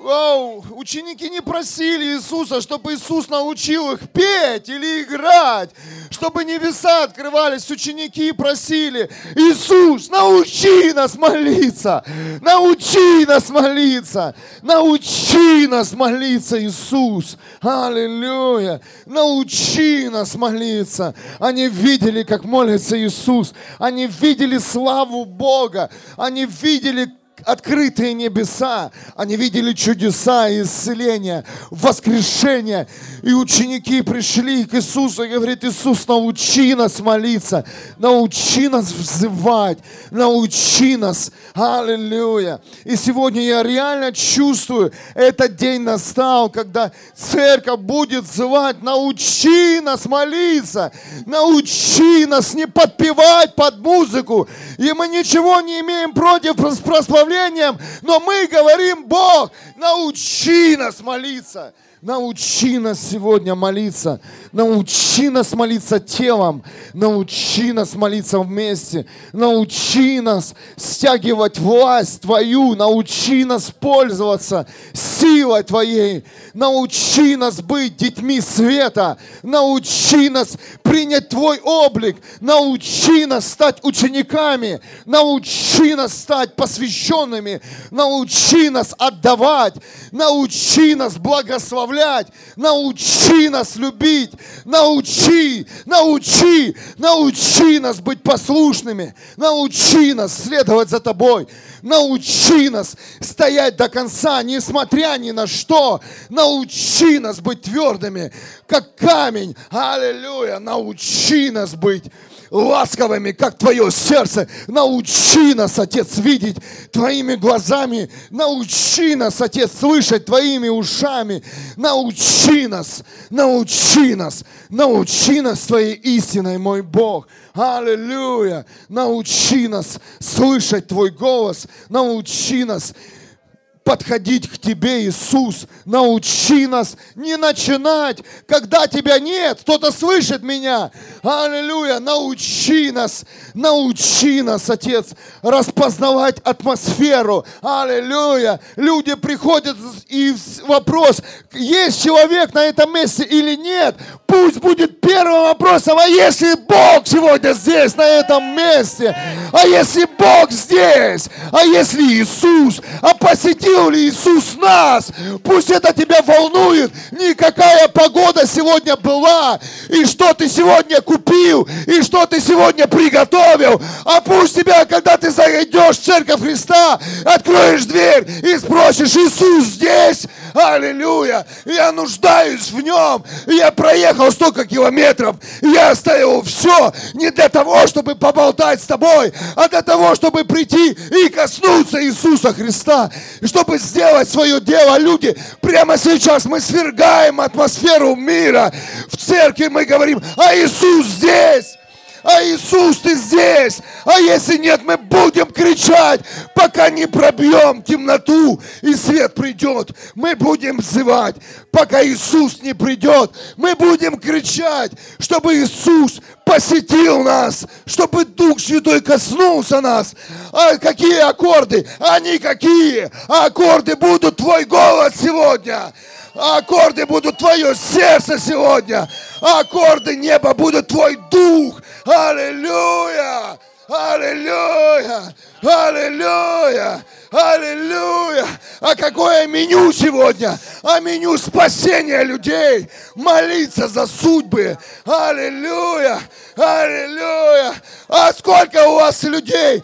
Ученики не просили Иисуса, чтобы Иисус научил их петь или играть, чтобы небеса открывались. Ученики просили, Иисус, научи нас молиться, научи нас молиться, научи нас молиться, Иисус. Аллилуйя, научи нас молиться. Они видели, как молится Иисус, они видели славу Бога, они видели, открытые небеса, они видели чудеса, исцеления, воскрешения. И ученики пришли к Иисусу и говорят, Иисус, научи нас молиться, научи нас взывать, научи нас. Аллилуйя. И сегодня я реально чувствую, этот день настал, когда церковь будет взывать, научи нас молиться, научи нас не подпевать под музыку. И мы ничего не имеем против прославления прославлением, но мы говорим, Бог, научи нас молиться. Научи нас сегодня молиться. Научи нас молиться телом. Научи нас молиться вместе. Научи нас стягивать власть Твою. Научи нас пользоваться силой Твоей. Научи нас быть детьми света. Научи нас принять Твой облик. Научи нас стать учениками. Научи нас стать посвященными. Научи нас отдавать. Научи нас благословлять прославлять, научи нас любить, научи, научи, научи нас быть послушными, научи нас следовать за Тобой, научи нас стоять до конца, несмотря ни на что, научи нас быть твердыми, как камень, аллилуйя, научи нас быть ласковыми, как Твое сердце. Научи нас, Отец, видеть Твоими глазами. Научи нас, Отец, слышать Твоими ушами. Научи нас, научи нас, научи нас Твоей истиной, мой Бог. Аллилуйя. Научи нас слышать Твой голос. Научи нас подходить к Тебе, Иисус. Научи нас не начинать, когда Тебя нет. Кто-то слышит меня. Аллилуйя. Научи нас, научи нас, Отец, распознавать атмосферу. Аллилуйя. Люди приходят и вопрос, есть человек на этом месте или нет. Пусть будет первым вопросом, а если Бог сегодня здесь, на этом месте? А если Бог здесь? А если Иисус? А посетил Любил ли Иисус нас? Пусть это тебя волнует. Никакая погода сегодня была. И что ты сегодня купил. И что ты сегодня приготовил. А пусть тебя, когда ты зайдешь в Церковь Христа, откроешь дверь и спросишь, Иисус здесь? Аллилуйя. Я нуждаюсь в нем. Я проехал столько километров. Я оставил все не для того, чтобы поболтать с тобой, а для того, чтобы прийти и коснуться Иисуса Христа. Чтобы чтобы сделать свое дело, люди, прямо сейчас мы свергаем атмосферу мира. В церкви мы говорим, а Иисус здесь. А Иисус, ты здесь. А если нет, мы будем кричать, пока не пробьем темноту и свет придет. Мы будем взывать, пока Иисус не придет. Мы будем кричать, чтобы Иисус посетил нас, чтобы Дух Святой коснулся нас. А какие аккорды? Они какие? А аккорды будут твой голос сегодня. Аккорды будут твое сердце сегодня. Аккорды неба будут твой дух. Аллилуйя! Аллилуйя! Аллилуйя! Аллилуйя! А какое меню сегодня? А меню спасения людей. Молиться за судьбы. Аллилуйя! Аллилуйя! А сколько у вас людей?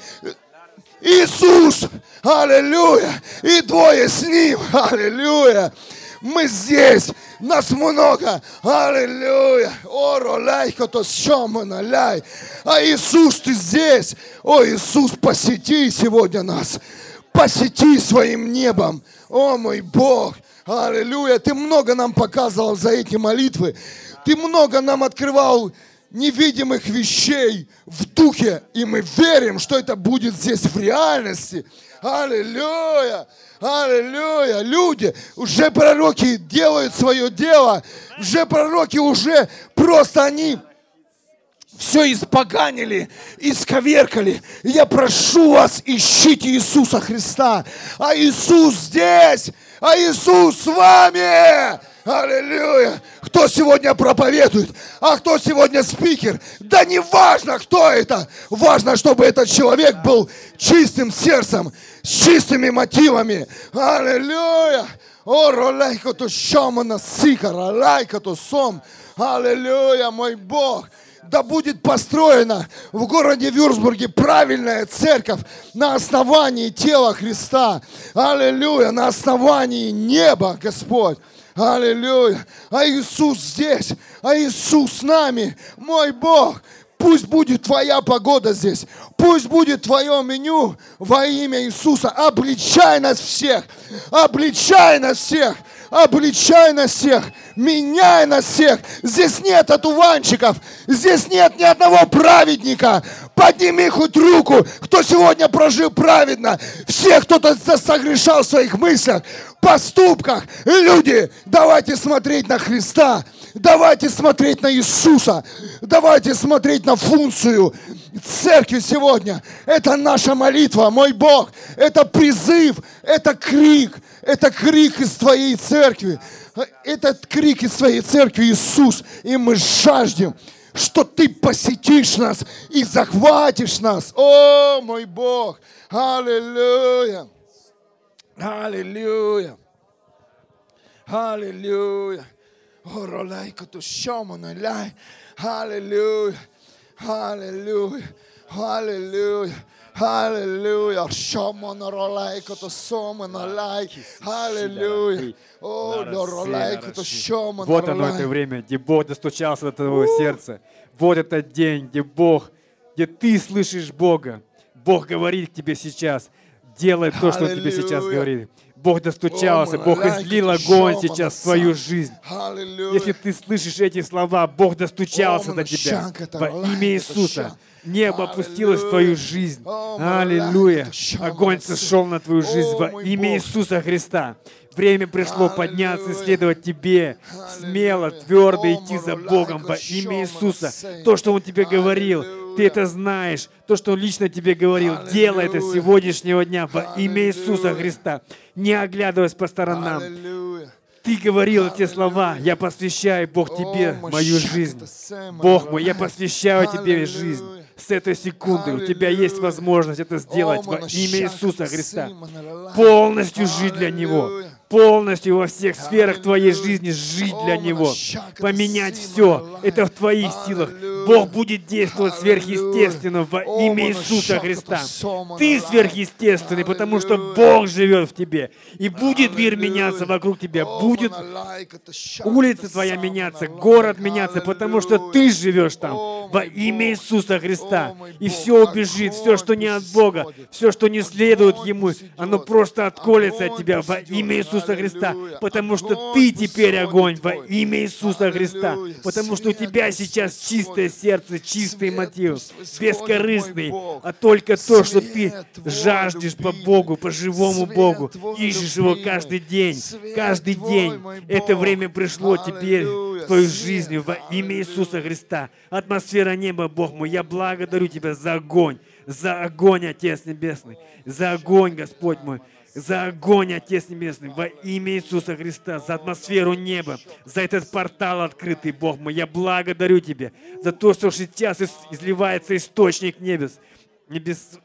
Иисус! Аллилуйя! И двое с Ним! Аллилуйя! Мы здесь, нас много. Аллилуйя. Оро лайко то ляй. А Иисус, ты здесь. О, Иисус, посети сегодня нас. Посети своим небом. О, мой Бог. Аллилуйя. Ты много нам показывал за эти молитвы. Ты много нам открывал невидимых вещей в духе. И мы верим, что это будет здесь в реальности. Аллилуйя! Аллилуйя! Люди, уже пророки делают свое дело. Уже пророки уже просто они все испоганили, исковеркали. Я прошу вас, ищите Иисуса Христа. А Иисус здесь, а Иисус с вами. Аллилуйя! Кто сегодня проповедует, а кто сегодня спикер? Да не важно, кто это. Важно, чтобы этот человек был чистым сердцем, с чистыми мотивами. Аллилуйя! О, ролайко то шамана сика, ролайко то сом. Аллилуйя, мой Бог! да будет построена в городе Вюрсбурге правильная церковь на основании тела Христа. Аллилуйя, на основании неба, Господь. Аллилуйя. А Иисус здесь, а Иисус с нами, мой Бог. Пусть будет твоя погода здесь. Пусть будет твое меню во имя Иисуса. Обличай нас всех. Обличай нас всех. Обличай нас всех. Меняй нас всех. Здесь нет отуванчиков. Здесь нет ни одного праведника. Подними хоть руку, кто сегодня прожил праведно. Все, кто-то согрешал в своих мыслях, поступках. Люди, давайте смотреть на Христа. Давайте смотреть на Иисуса. Давайте смотреть на функцию церкви сегодня. Это наша молитва, мой Бог. Это призыв, это крик. Это крик из твоей церкви. Этот крик из твоей церкви, Иисус. И мы жаждем, что ты посетишь нас и захватишь нас. О, мой Бог. Аллилуйя. Аллилуйя. Аллилуйя. Оролайка то шомана ляй. Аллилуйя. Аллилуйя. Аллилуйя. Аллилуйя. Шомана ролайка то сомана лай. Аллилуйя. О, ролайка то шомана Вот оно это время, где Бог достучался до твоего сердца. Вот этот день, где Бог где ты слышишь Бога. Бог говорит к тебе сейчас. Делай то, что Он тебе сейчас говорит. Бог достучался, Бог излил огонь сейчас в свою жизнь. Если ты слышишь эти слова, Бог достучался до тебя во имя Иисуса. Небо опустилось в твою жизнь. Аллилуйя. Огонь сошел на твою жизнь во имя Иисуса Христа. Время пришло подняться и следовать Тебе, смело, твердо идти за Богом во имя Иисуса. То, что Он тебе говорил, ты это знаешь. То, что Он лично тебе говорил, делай это с сегодняшнего дня во имя Иисуса Христа, не оглядываясь по сторонам. Ты говорил эти слова, я посвящаю, Бог, Тебе мою жизнь. Бог мой, я посвящаю Тебе жизнь с этой секунды у тебя есть возможность это сделать во имя Иисуса Христа. Полностью жить для Него. Полностью во всех сферах твоей жизни жить для Него. Поменять все. Это в твоих силах. Бог будет действовать сверхъестественно во имя Иисуса Христа. Ты сверхъестественный, потому что Бог живет в тебе. И будет мир меняться вокруг тебя. Будет улица твоя меняться, город меняться, потому что ты живешь там во имя Иисуса Христа. И все убежит, все, что не от Бога, все, что не следует Ему, оно просто отколется от тебя во имя Иисуса Христа, потому что ты теперь огонь во имя Иисуса Христа, потому что у тебя сейчас чистое сердце, чистый мотив, бескорыстный, а только то, что ты жаждешь по Богу, по живому Богу, ищешь Его каждый день, каждый день. Это время пришло теперь в твою жизнь во имя Иисуса Христа. Атмосфера неба, Бог мой, я благодарю Тебя за огонь, за огонь, Отец Небесный, за огонь, Господь мой, за огонь, Отец Небесный, во имя Иисуса Христа, за атмосферу неба, за этот портал открытый, Бог мой. Я благодарю Тебя за то, что сейчас изливается источник небес, небес,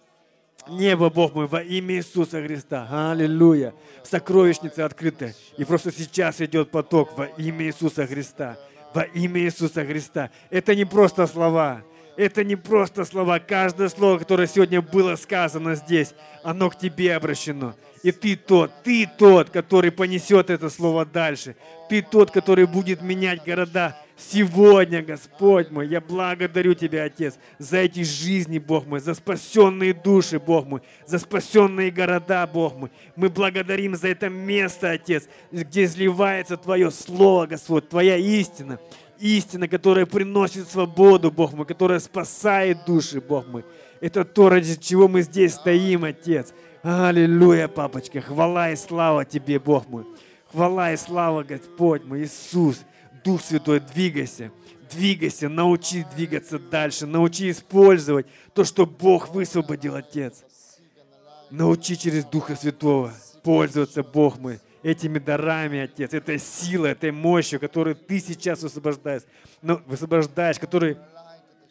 небо, Бог мой, во имя Иисуса Христа. Аллилуйя. Сокровищница открытая. И просто сейчас идет поток во имя Иисуса Христа. Во имя Иисуса Христа. Это не просто слова. Это не просто слова. Каждое слово, которое сегодня было сказано здесь, оно к тебе обращено. И ты тот, ты тот, который понесет это слово дальше. Ты тот, который будет менять города сегодня, Господь мой. Я благодарю Тебя, Отец, за эти жизни, Бог мой, за спасенные души, Бог мой, за спасенные города, Бог мой. Мы благодарим за это место, Отец, где изливается Твое Слово, Господь, Твоя истина. Истина, которая приносит свободу, Бог мой, которая спасает души, Бог мой. Это то, ради чего мы здесь стоим, Отец. Аллилуйя, папочка. Хвала и слава Тебе, Бог мой. Хвала и слава, Господь мой, Иисус. Дух Святой, двигайся. Двигайся, научи двигаться дальше. Научи использовать то, что Бог высвободил, Отец. Научи через Духа Святого пользоваться, Бог мой, этими дарами, Отец, этой силой, этой мощью, которую Ты сейчас высвобождаешь, ну, высвобождаешь, который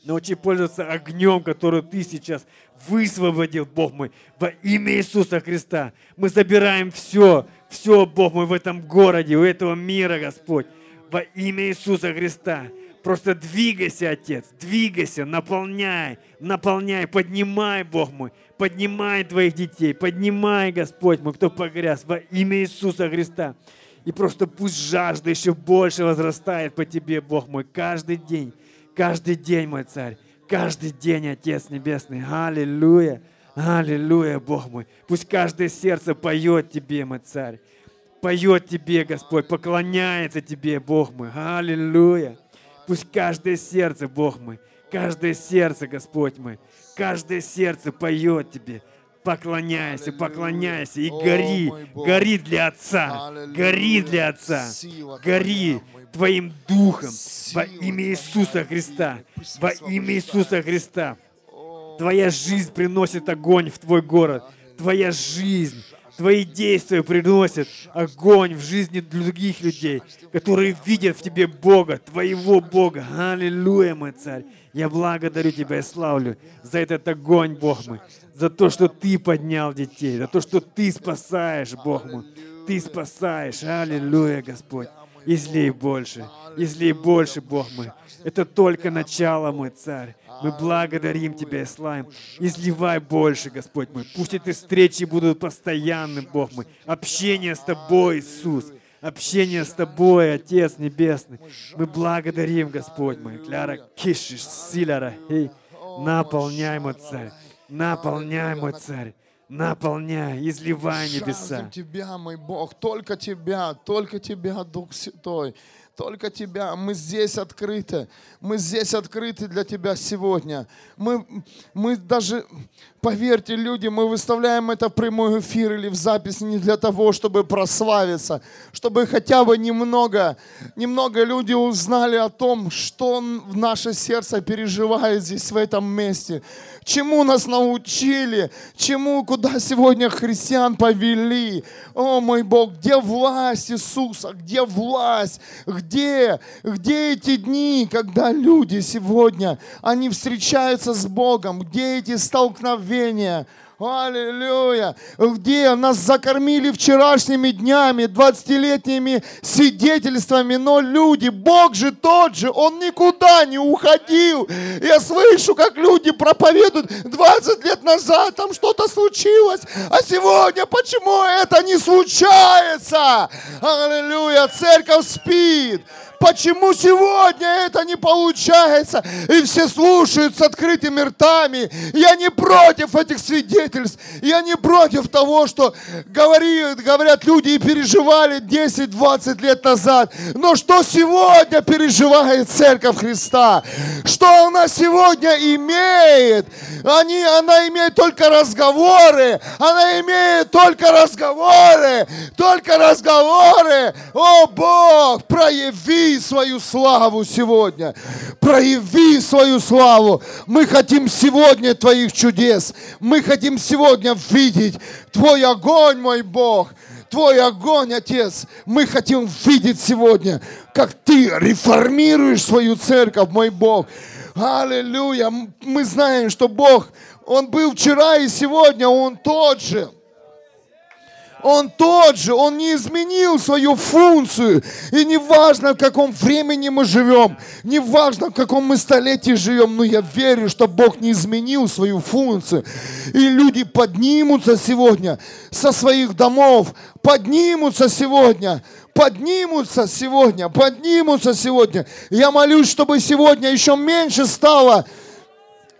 Научи пользоваться огнем, который Ты сейчас высвободил, Бог мой, во имя Иисуса Христа. Мы забираем все, все, Бог мой, в этом городе, у этого мира, Господь, во имя Иисуса Христа. Просто двигайся, Отец, двигайся, наполняй, наполняй, поднимай, Бог мой, поднимай твоих детей, поднимай, Господь мой, кто погряз, во имя Иисуса Христа. И просто пусть жажда еще больше возрастает по Тебе, Бог мой, каждый день. Каждый день, мой царь, каждый день, Отец Небесный. Аллилуйя, аллилуйя, Бог мой. Пусть каждое сердце поет Тебе, мой царь. Поет Тебе, Господь, поклоняется Тебе, Бог мой. Аллилуйя. Пусть каждое сердце, Бог мой, каждое сердце, Господь мой, каждое сердце поет Тебе, поклоняйся, поклоняйся и гори, гори для Отца, гори для Отца, гори, Твоим Духом во имя Иисуса Христа. Во имя Иисуса Христа. Твоя жизнь приносит огонь в Твой город. Твоя жизнь, Твои действия приносят огонь в жизни других людей, которые видят в Тебе Бога, Твоего Бога. Аллилуйя, мой Царь. Я благодарю Тебя и славлю за этот огонь, Бог мой, за то, что Ты поднял детей, за то, что Ты спасаешь, Бог мой. Ты спасаешь. Аллилуйя, Господь. Излей больше, излей больше, Бог мой. Это только начало, мой царь. Мы благодарим Тебя и славим. Изливай больше, Господь мой. Пусть эти встречи будут постоянным, Бог мой. Общение с Тобой, Иисус. Общение с Тобой, Отец Небесный. Мы благодарим, Господь мой. Кляра кишиш силяра. Наполняй, мой царь. Наполняй, мой царь. Наполняй, изливай небеса. Тебя, мой Бог, только Тебя, только Тебя, Дух Святой только Тебя. Мы здесь открыты. Мы здесь открыты для Тебя сегодня. Мы, мы даже, поверьте, люди, мы выставляем это в прямой эфир или в запись не для того, чтобы прославиться, чтобы хотя бы немного, немного люди узнали о том, что в наше сердце переживает здесь, в этом месте чему нас научили, чему, куда сегодня христиан повели. О, мой Бог, где власть Иисуса, где власть, где, где эти дни, когда люди сегодня, они встречаются с Богом, где эти столкновения, Аллилуйя. Где нас закормили вчерашними днями, 20-летними свидетельствами, но люди, Бог же тот же, Он никуда не уходил. Я слышу, как люди проповедуют 20 лет назад, там что-то случилось, а сегодня почему это не случается? Аллилуйя, церковь спит. Почему сегодня это не получается? И все слушают с открытыми ртами. Я не против этих свидетельств. Я не против того, что говорят, говорят люди и переживали 10-20 лет назад. Но что сегодня переживает Церковь Христа? Что она сегодня имеет? Они, она имеет только разговоры. Она имеет только разговоры. Только разговоры. О Бог, прояви свою славу сегодня. Прояви свою славу. Мы хотим сегодня Твоих чудес. Мы хотим сегодня видеть Твой огонь, мой Бог. Твой огонь, Отец. Мы хотим видеть сегодня, как Ты реформируешь свою церковь, мой Бог. Аллилуйя. Мы знаем, что Бог, Он был вчера и сегодня, Он тот же. Он тот же, Он не изменил свою функцию. И не важно, в каком времени мы живем, не важно, в каком мы столетии живем, но я верю, что Бог не изменил свою функцию. И люди поднимутся сегодня со своих домов, поднимутся сегодня, поднимутся сегодня, поднимутся сегодня. Я молюсь, чтобы сегодня еще меньше стало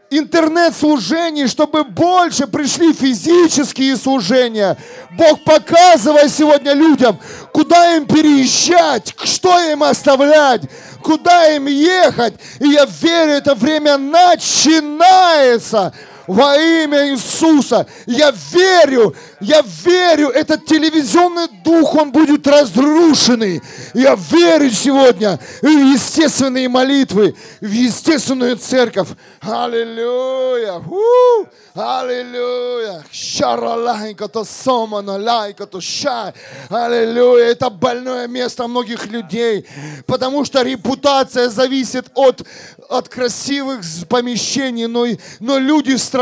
интернет-служений, чтобы больше пришли физические служения. Бог, показывай сегодня людям, куда им переезжать, что им оставлять, куда им ехать. И я верю, это время начинается во имя Иисуса. Я верю, я верю, этот телевизионный дух, он будет разрушенный. Я верю сегодня в естественные молитвы, в естественную церковь. Аллилуйя! Аллилуйя! Шаралайка то сомана, лайка то шай. Аллилуйя! Это больное место многих людей, потому что репутация зависит от, от красивых помещений, но, но люди страдают.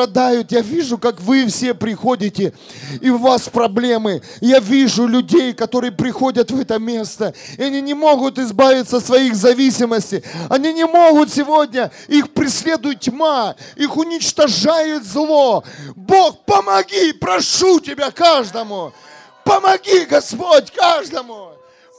Я вижу, как вы все приходите, и у вас проблемы. Я вижу людей, которые приходят в это место, и они не могут избавиться от своих зависимостей. Они не могут сегодня, их преследует тьма, их уничтожает зло. Бог, помоги, прошу Тебя каждому. Помоги, Господь, каждому.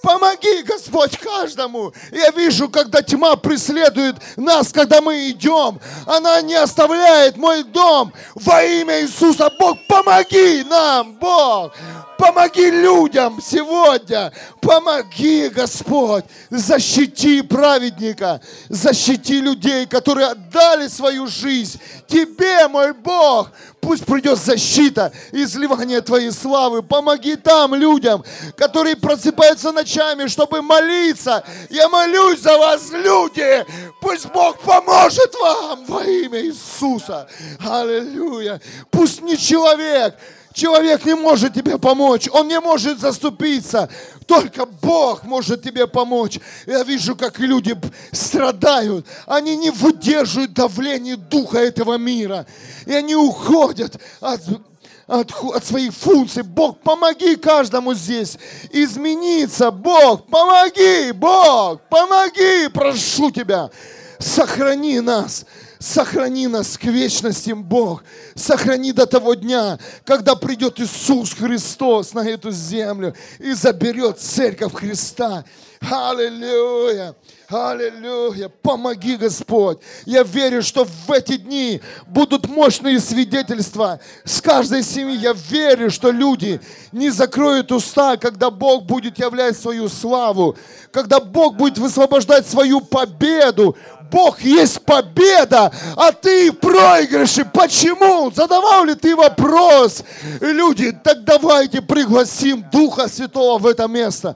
Помоги, Господь, каждому. Я вижу, когда тьма преследует нас, когда мы идем. Она не оставляет мой дом. Во имя Иисуса, Бог, помоги нам, Бог. Помоги людям сегодня. Помоги, Господь. Защити праведника. Защити людей, которые отдали свою жизнь Тебе, мой Бог. Пусть придет защита, изливание Твоей славы. Помоги там людям, которые просыпаются ночами, чтобы молиться. Я молюсь за вас, люди. Пусть Бог поможет вам во имя Иисуса. Аллилуйя. Пусть не человек, Человек не может тебе помочь, он не может заступиться. Только Бог может тебе помочь. Я вижу, как люди страдают. Они не выдерживают давление духа этого мира. И они уходят от, от, от своих функций. Бог, помоги каждому здесь измениться. Бог, помоги, Бог, помоги, прошу тебя. Сохрани нас Сохрани нас к вечности, Бог. Сохрани до того дня, когда придет Иисус Христос на эту землю и заберет церковь Христа. Аллилуйя! Аллилуйя! Помоги, Господь! Я верю, что в эти дни будут мощные свидетельства с каждой семьи. Я верю, что люди не закроют уста, когда Бог будет являть свою славу, когда Бог будет высвобождать свою победу. Бог есть победа, а ты проигрыши. Почему? Задавал ли ты вопрос? Люди, так давайте пригласим Духа Святого в это место.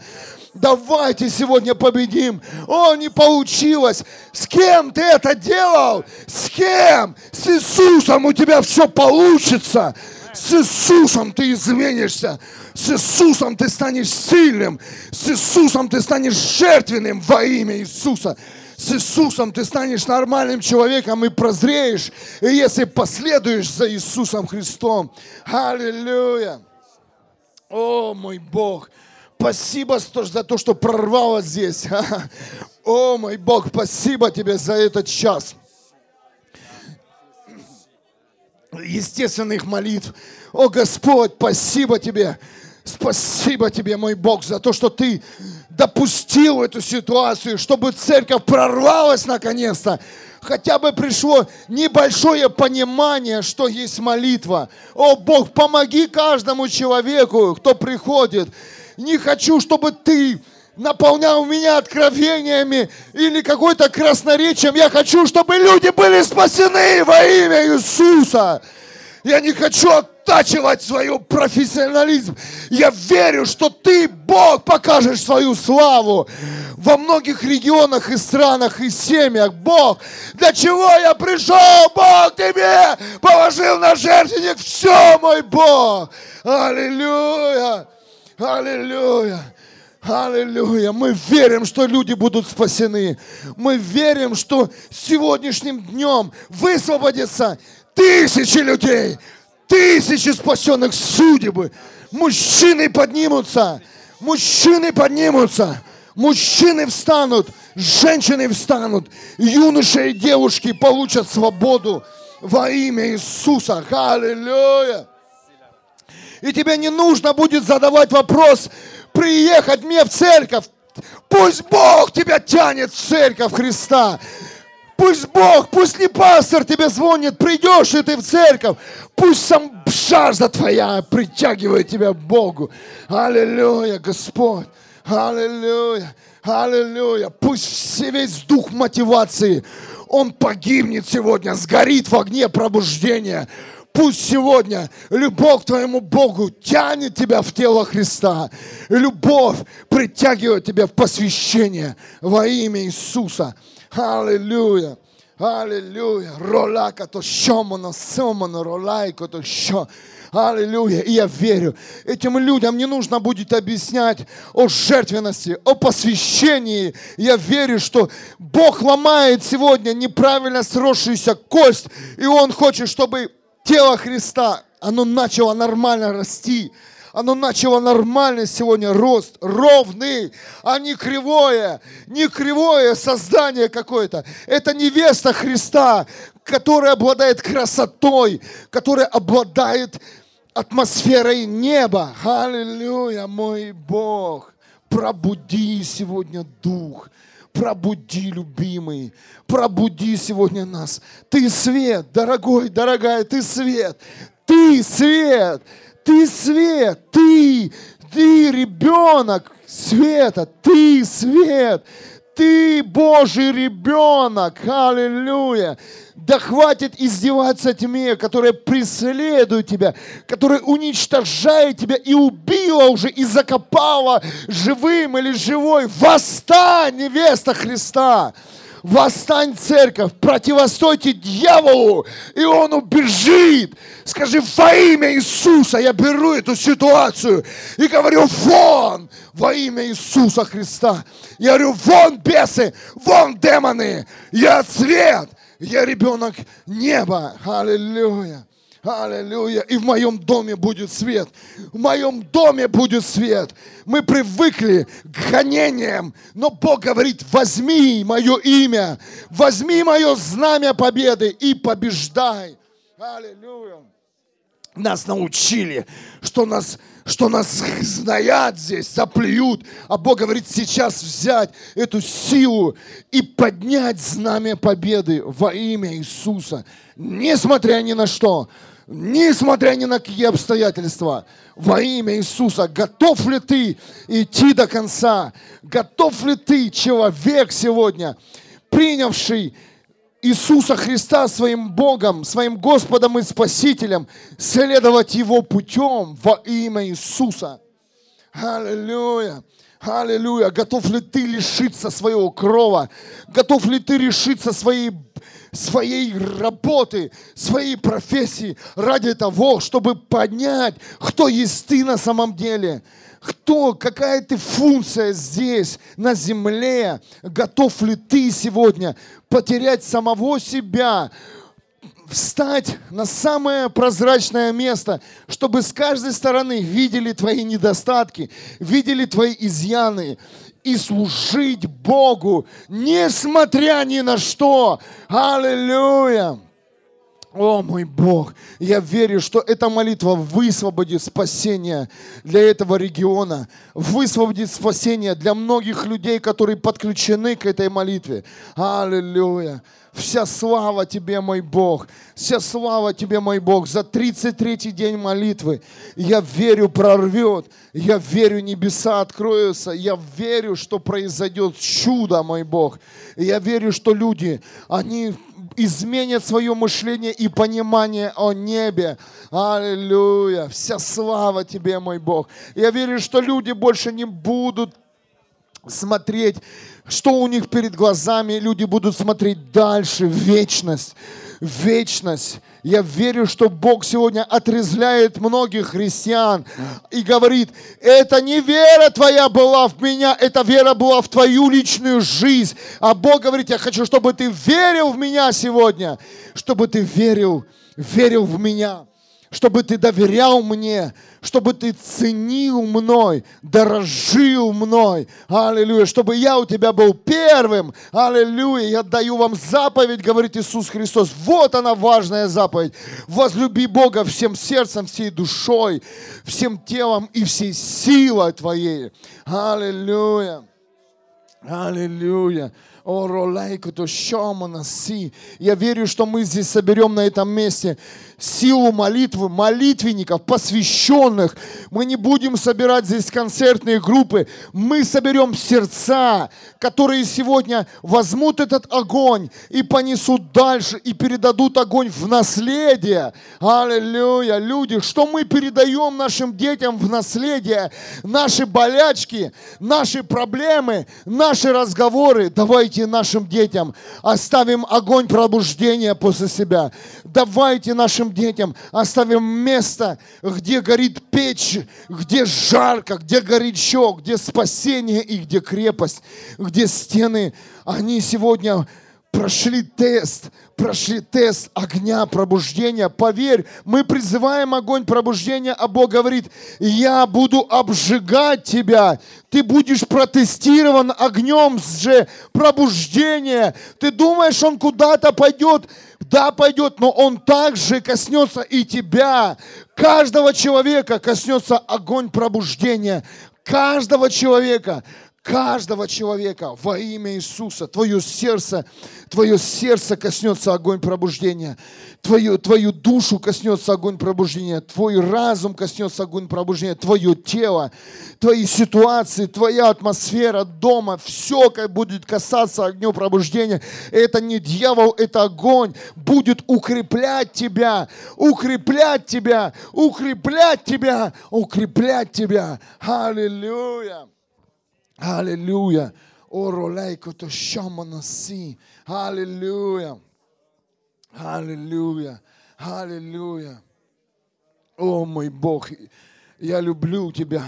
Давайте сегодня победим. О, не получилось. С кем ты это делал? С кем? С Иисусом у тебя все получится. С Иисусом ты изменишься. С Иисусом ты станешь сильным. С Иисусом ты станешь жертвенным во имя Иисуса. С Иисусом ты станешь нормальным человеком и прозреешь, и если последуешь за Иисусом Христом. Аллилуйя. О, мой Бог. Спасибо за то, что прорвало здесь. О, мой Бог, спасибо тебе за этот час. Естественных молитв. О, Господь, спасибо тебе. Спасибо тебе, мой Бог, за то, что ты допустил эту ситуацию, чтобы церковь прорвалась наконец-то. Хотя бы пришло небольшое понимание, что есть молитва. О, Бог, помоги каждому человеку, кто приходит не хочу, чтобы ты наполнял меня откровениями или какой-то красноречием. Я хочу, чтобы люди были спасены во имя Иисуса. Я не хочу оттачивать свой профессионализм. Я верю, что ты, Бог, покажешь свою славу во многих регионах и странах и семьях. Бог, для чего я пришел? Бог тебе положил на жертвенник все, мой Бог. Аллилуйя. Аллилуйя! Аллилуйя! Мы верим, что люди будут спасены. Мы верим, что сегодняшним днем высвободятся тысячи людей, тысячи спасенных судебы. Мужчины поднимутся, мужчины поднимутся, мужчины встанут, женщины встанут, юноши и девушки получат свободу во имя Иисуса. Аллилуйя! И тебе не нужно будет задавать вопрос, приехать мне в церковь. Пусть Бог тебя тянет в церковь Христа. Пусть Бог, пусть не пастор тебе звонит, придешь и ты в церковь. Пусть сам жажда твоя притягивает тебя к Богу. Аллилуйя, Господь. Аллилуйя. Аллилуйя. Пусть все весь дух мотивации, он погибнет сегодня, сгорит в огне пробуждения. Пусть сегодня любовь к твоему Богу тянет тебя в тело Христа. Любовь притягивает тебя в посвящение во имя Иисуса. Аллилуйя. Аллилуйя. Ролака то шомано, сомано, ролайко то шо. Аллилуйя. И я верю, этим людям не нужно будет объяснять о жертвенности, о посвящении. Я верю, что Бог ломает сегодня неправильно сросшуюся кость, и Он хочет, чтобы тело Христа, оно начало нормально расти. Оно начало нормально сегодня рост, ровный, а не кривое, не кривое создание какое-то. Это невеста Христа, которая обладает красотой, которая обладает атмосферой неба. Аллилуйя, мой Бог. Пробуди сегодня дух пробуди, любимый, пробуди сегодня нас. Ты свет, дорогой, дорогая, ты свет, ты свет, ты свет, ты, ты ребенок света, ты свет, ты Божий ребенок, аллилуйя. Да хватит издеваться тьме, которая преследует тебя, которая уничтожает тебя и убила уже, и закопала живым или живой. Восстань, невеста Христа! Восстань, церковь, противостойте дьяволу, и он убежит. Скажи, во имя Иисуса я беру эту ситуацию и говорю, вон, во имя Иисуса Христа. Я говорю, вон бесы, вон демоны, я свет, я ребенок неба. Аллилуйя. Аллилуйя. И в моем доме будет свет. В моем доме будет свет. Мы привыкли к гонениям, но Бог говорит, возьми мое имя, возьми мое знамя победы и побеждай. Аллилуйя. нас научили, что нас, что нас знаят здесь, заплюют. А Бог говорит, сейчас взять эту силу и поднять знамя победы во имя Иисуса. Несмотря ни на что, несмотря ни на какие обстоятельства, во имя Иисуса, готов ли ты идти до конца? Готов ли ты, человек сегодня, принявший Иисуса Христа своим Богом, своим Господом и Спасителем, следовать Его путем во имя Иисуса. Аллилуйя. Аллилуйя. Готов ли ты лишиться своего крова? Готов ли ты решиться своей, своей работы, своей профессии ради того, чтобы понять, кто есть ты на самом деле? кто, какая ты функция здесь, на земле, готов ли ты сегодня потерять самого себя, встать на самое прозрачное место, чтобы с каждой стороны видели твои недостатки, видели твои изъяны и служить Богу, несмотря ни на что. Аллилуйя! О мой Бог, я верю, что эта молитва высвободит спасение для этого региона, высвободит спасение для многих людей, которые подключены к этой молитве. Аллилуйя. Вся слава Тебе, мой Бог. Вся слава Тебе, мой Бог, за 33-й день молитвы. Я верю, прорвет. Я верю, небеса откроются. Я верю, что произойдет чудо, мой Бог. Я верю, что люди, они изменят свое мышление и понимание о небе. Аллилуйя. Вся слава Тебе, мой Бог. Я верю, что люди больше не будут смотреть, что у них перед глазами. Люди будут смотреть дальше, в вечность. В вечность. Я верю, что Бог сегодня отрезляет многих христиан и говорит, это не вера твоя была в меня, эта вера была в твою личную жизнь. А Бог говорит, я хочу, чтобы ты верил в меня сегодня, чтобы ты верил, верил в меня чтобы ты доверял мне, чтобы ты ценил мной, дорожил мной. Аллилуйя. Чтобы я у тебя был первым. Аллилуйя. Я даю вам заповедь, говорит Иисус Христос. Вот она важная заповедь. Возлюби Бога всем сердцем, всей душой, всем телом и всей силой твоей. Аллилуйя. Аллилуйя. О, ролейку, то Я верю, что мы здесь соберем на этом месте силу молитвы, молитвенников, посвященных. Мы не будем собирать здесь концертные группы. Мы соберем сердца, которые сегодня возьмут этот огонь и понесут дальше, и передадут огонь в наследие. Аллилуйя. Люди, что мы передаем нашим детям в наследие? Наши болячки, наши проблемы, наши разговоры. Давайте нашим детям оставим огонь пробуждения после себя. Давайте нашим детям оставим место, где горит печь, где жарко, где горячо, где спасение и где крепость, где стены. Они сегодня прошли тест, прошли тест огня пробуждения. Поверь, мы призываем огонь пробуждения, а Бог говорит, я буду обжигать тебя. Ты будешь протестирован огнем же пробуждения. Ты думаешь, он куда-то пойдет? Да, пойдет, но он также коснется и тебя. Каждого человека коснется огонь пробуждения. Каждого человека каждого человека во имя Иисуса. Твое сердце, твое сердце коснется огонь пробуждения. Твою, твою душу коснется огонь пробуждения. Твой разум коснется огонь пробуждения. Твое тело, твои ситуации, твоя атмосфера дома. Все будет касаться огня пробуждения. Это не дьявол, это огонь. Будет укреплять тебя, укреплять тебя, укреплять тебя, укреплять тебя. Аллилуйя. Аллилуйя. Оролейко то шаманаси. Аллилуйя. Аллилуйя. Аллилуйя. О, мой Бог, я люблю Тебя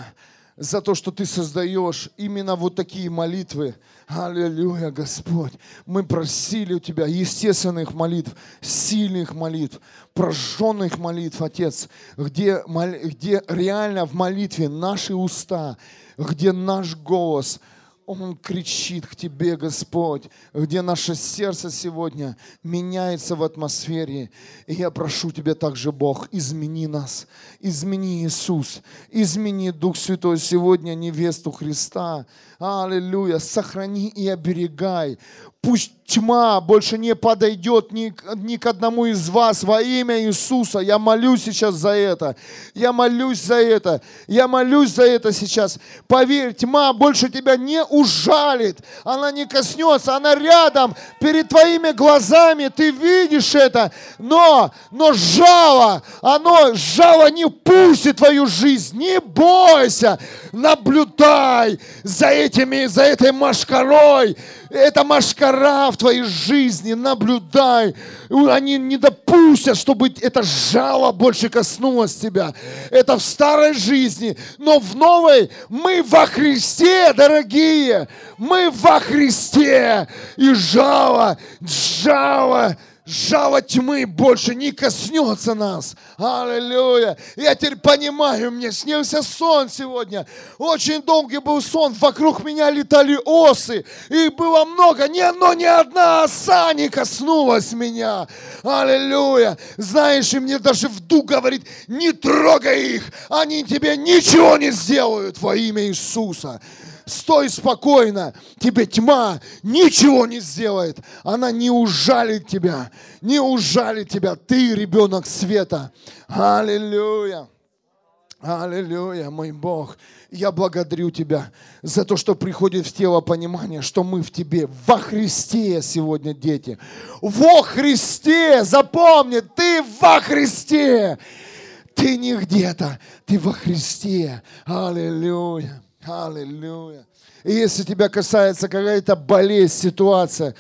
за то, что Ты создаешь именно вот такие молитвы. Аллилуйя, Господь. Мы просили у Тебя естественных молитв, сильных молитв, прожженных молитв, Отец, где, где реально в молитве наши уста – где наш голос Он кричит к Тебе, Господь, где наше сердце сегодня меняется в атмосфере. И я прошу Тебя также, Бог, измени нас, измени Иисус, измени Дух Святой сегодня невесту Христа. Аллилуйя, сохрани и оберегай. Пусть тьма больше не подойдет ни, ни к одному из вас во имя Иисуса. Я молюсь сейчас за это. Я молюсь за это. Я молюсь за это сейчас. Поверь, тьма больше тебя не ужалит. Она не коснется. Она рядом, перед твоими глазами. Ты видишь это. Но, но жало, оно, жало не пустит твою жизнь. Не бойся. Наблюдай за этими, за этой машкарой. Это машкара в твоей жизни, наблюдай. Они не допустят, чтобы это жало больше коснулось тебя. Это в старой жизни, но в новой мы во Христе, дорогие. Мы во Христе. И жало, жало, жало тьмы больше не коснется нас. Аллилуйя. Я теперь понимаю, мне снился сон сегодня. Очень долгий был сон. Вокруг меня летали осы. Их было много. Ни, но ни одна оса не коснулась меня. Аллилуйя. Знаешь, и мне даже в дух говорит, не трогай их. Они тебе ничего не сделают во имя Иисуса стой спокойно, тебе тьма ничего не сделает, она не ужалит тебя, не ужалит тебя, ты ребенок света. Аллилуйя. Аллилуйя, мой Бог. Я благодарю Тебя за то, что приходит в тело понимание, что мы в Тебе, во Христе сегодня, дети. Во Христе, запомни, ты во Христе. Ты не где-то, ты во Христе. Аллилуйя. Аллилуйя. И если тебя касается какая-то болезнь, ситуация,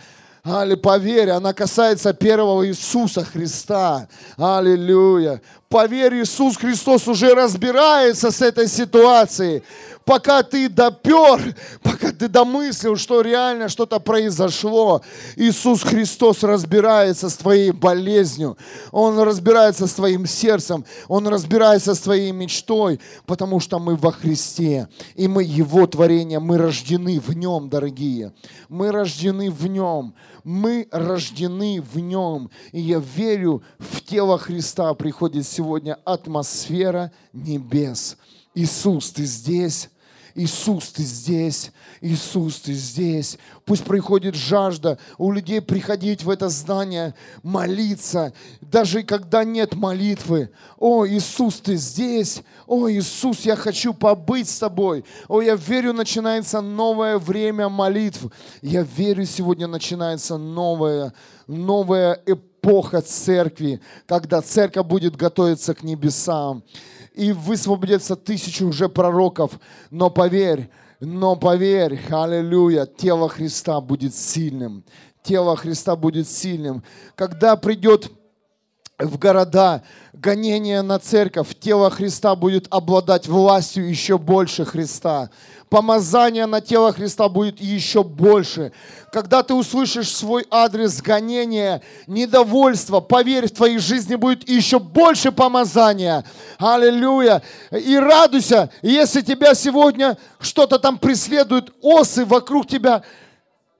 Али, поверь, она касается первого Иисуса Христа. Аллилуйя. Поверь, Иисус Христос уже разбирается с этой ситуацией пока ты допер, пока ты домыслил, что реально что-то произошло, Иисус Христос разбирается с твоей болезнью, Он разбирается с твоим сердцем, Он разбирается с твоей мечтой, потому что мы во Христе, и мы Его творение, мы рождены в Нем, дорогие. Мы рождены в Нем, мы рождены в Нем. И я верю, в тело Христа приходит сегодня атмосфера небес. Иисус, ты здесь, Иисус, ты здесь, Иисус, ты здесь. Пусть приходит жажда у людей приходить в это здание, молиться, даже когда нет молитвы. О, Иисус, ты здесь. О, Иисус, я хочу побыть с тобой. О, я верю, начинается новое время молитв. Я верю, сегодня начинается новая, новая эпоха церкви, когда церковь будет готовиться к небесам и высвободится тысячу уже пророков. Но поверь, но поверь, аллилуйя, тело Христа будет сильным. Тело Христа будет сильным. Когда придет в города, гонение на церковь, тело Христа будет обладать властью еще больше Христа. Помазание на тело Христа будет еще больше. Когда ты услышишь свой адрес гонения, недовольства, поверь, в твоей жизни будет еще больше помазания. Аллилуйя. И радуйся, если тебя сегодня что-то там преследует, осы вокруг тебя –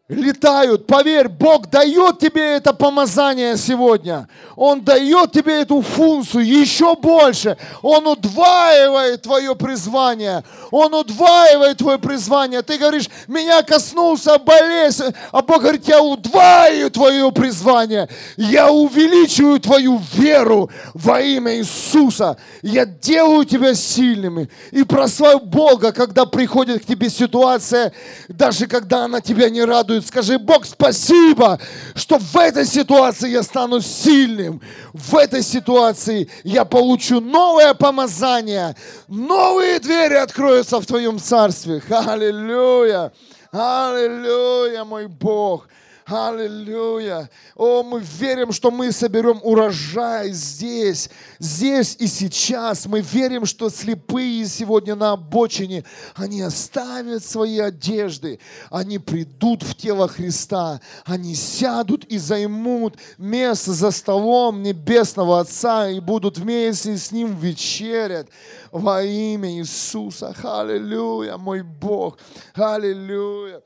летают. Поверь, Бог дает тебе это помазание сегодня. Он дает тебе эту функцию еще больше. Он удваивает твое призвание. Он удваивает твое призвание. Ты говоришь, меня коснулся болезнь. А Бог говорит, я удваиваю твое призвание. Я увеличиваю твою веру во имя Иисуса. Я делаю тебя сильными. И прославь Бога, когда приходит к тебе ситуация, даже когда она тебя не радует радует. Скажи, Бог, спасибо, что в этой ситуации я стану сильным. В этой ситуации я получу новое помазание. Новые двери откроются в Твоем Царстве. Аллилуйя. Аллилуйя, мой Бог. Аллилуйя. О, мы верим, что мы соберем урожай здесь, здесь и сейчас. Мы верим, что слепые сегодня на обочине, они оставят свои одежды, они придут в тело Христа, они сядут и займут место за столом Небесного Отца и будут вместе с Ним вечерять во имя Иисуса. Аллилуйя, мой Бог. Аллилуйя.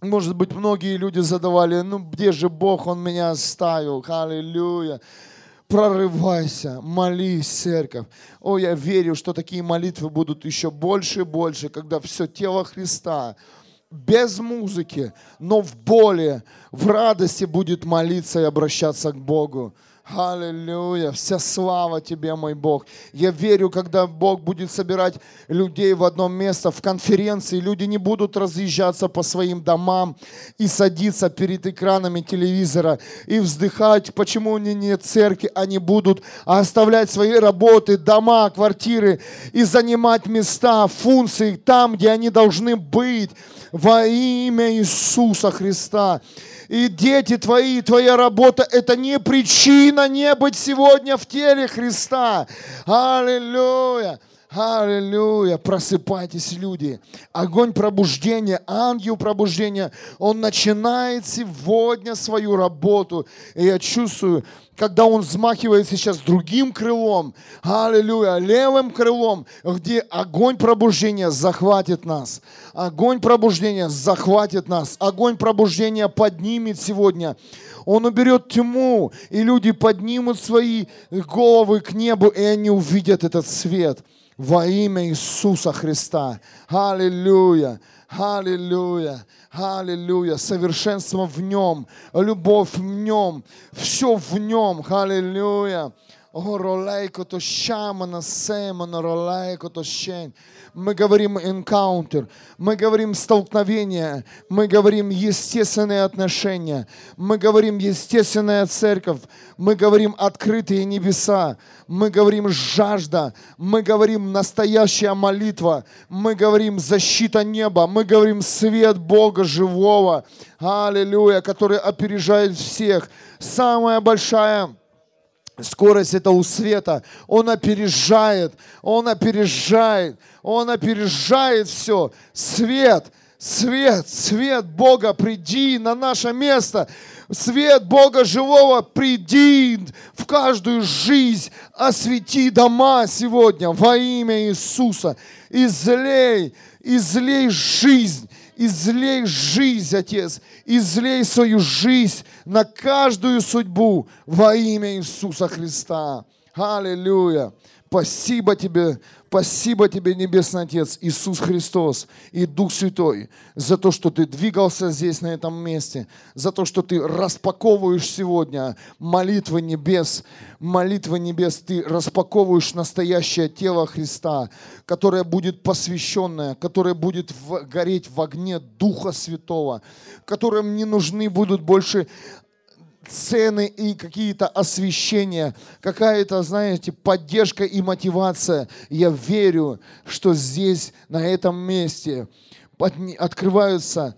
Может быть, многие люди задавали, ну где же Бог, Он меня оставил, аллилуйя. Прорывайся, молись, церковь. О, я верю, что такие молитвы будут еще больше и больше, когда все тело Христа без музыки, но в боли, в радости будет молиться и обращаться к Богу. Аллилуйя. Вся слава Тебе, мой Бог. Я верю, когда Бог будет собирать людей в одно место, в конференции, люди не будут разъезжаться по своим домам и садиться перед экранами телевизора и вздыхать, почему у них нет церкви. Они будут оставлять свои работы, дома, квартиры и занимать места, функции там, где они должны быть во имя Иисуса Христа и дети твои, твоя работа – это не причина не быть сегодня в теле Христа. Аллилуйя. Аллилуйя, просыпайтесь, люди. Огонь пробуждения, ангел пробуждения, он начинает сегодня свою работу. И я чувствую, когда он взмахивает сейчас другим крылом, аллилуйя, левым крылом, где огонь пробуждения захватит нас. Огонь пробуждения захватит нас. Огонь пробуждения поднимет сегодня. Он уберет тьму, и люди поднимут свои головы к небу, и они увидят этот свет во имя Иисуса Христа. Аллилуйя, аллилуйя, аллилуйя. Совершенство в Нем, любовь в Нем, все в Нем. Аллилуйя. Мы говорим encounter, мы говорим столкновение, мы говорим естественные отношения, мы говорим естественная церковь, мы говорим открытые небеса, мы говорим жажда, мы говорим настоящая молитва, мы говорим защита неба, мы говорим свет Бога живого, аллилуйя, который опережает всех. Самая большая Скорость это у света. Он опережает, он опережает, он опережает все. Свет, свет, свет Бога, приди на наше место. Свет Бога живого, приди в каждую жизнь, освети дома сегодня во имя Иисуса. Излей, излей жизнь, излей жизнь, Отец, излей свою жизнь на каждую судьбу во имя Иисуса Христа. Аллилуйя. Спасибо тебе, спасибо тебе, Небесный Отец, Иисус Христос и Дух Святой, за то, что ты двигался здесь, на этом месте, за то, что ты распаковываешь сегодня молитвы небес, молитвы небес, ты распаковываешь настоящее тело Христа, которое будет посвященное, которое будет гореть в огне Духа Святого, которым не нужны будут больше цены и какие-то освещения, какая-то, знаете, поддержка и мотивация. Я верю, что здесь, на этом месте, открываются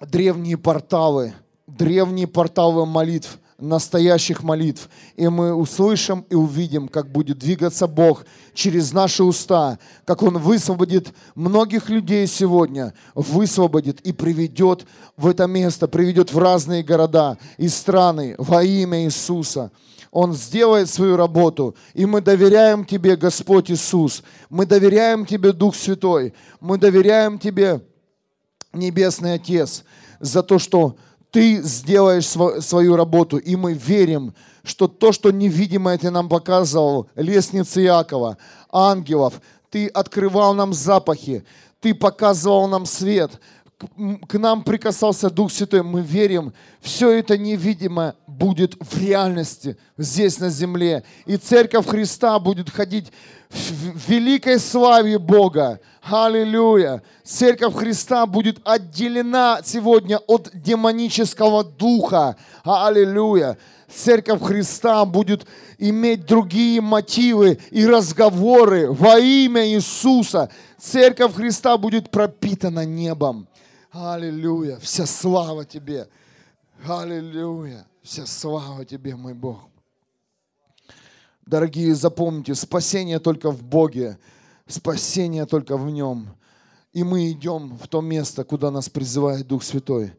древние порталы, древние порталы молитв – настоящих молитв. И мы услышим и увидим, как будет двигаться Бог через наши уста, как Он высвободит многих людей сегодня, высвободит и приведет в это место, приведет в разные города и страны во имя Иисуса. Он сделает свою работу, и мы доверяем Тебе, Господь Иисус. Мы доверяем Тебе, Дух Святой. Мы доверяем Тебе, Небесный Отец, за то, что ты сделаешь свою работу, и мы верим, что то, что невидимое ты нам показывал, лестницы Иакова, ангелов, ты открывал нам запахи, ты показывал нам свет, к нам прикасался Дух Святой, мы верим, все это невидимое будет в реальности здесь на земле. И Церковь Христа будет ходить в великой славе Бога. Аллилуйя. Церковь Христа будет отделена сегодня от демонического духа. Аллилуйя. Церковь Христа будет иметь другие мотивы и разговоры во имя Иисуса. Церковь Христа будет пропитана небом. Аллилуйя. Вся слава Тебе. Аллилуйя. Вся слава Тебе, мой Бог. Дорогие, запомните, спасение только в Боге, спасение только в Нем. И мы идем в то место, куда нас призывает Дух Святой.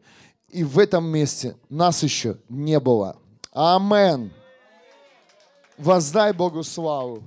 И в этом месте нас еще не было. Амен. Воздай Богу славу.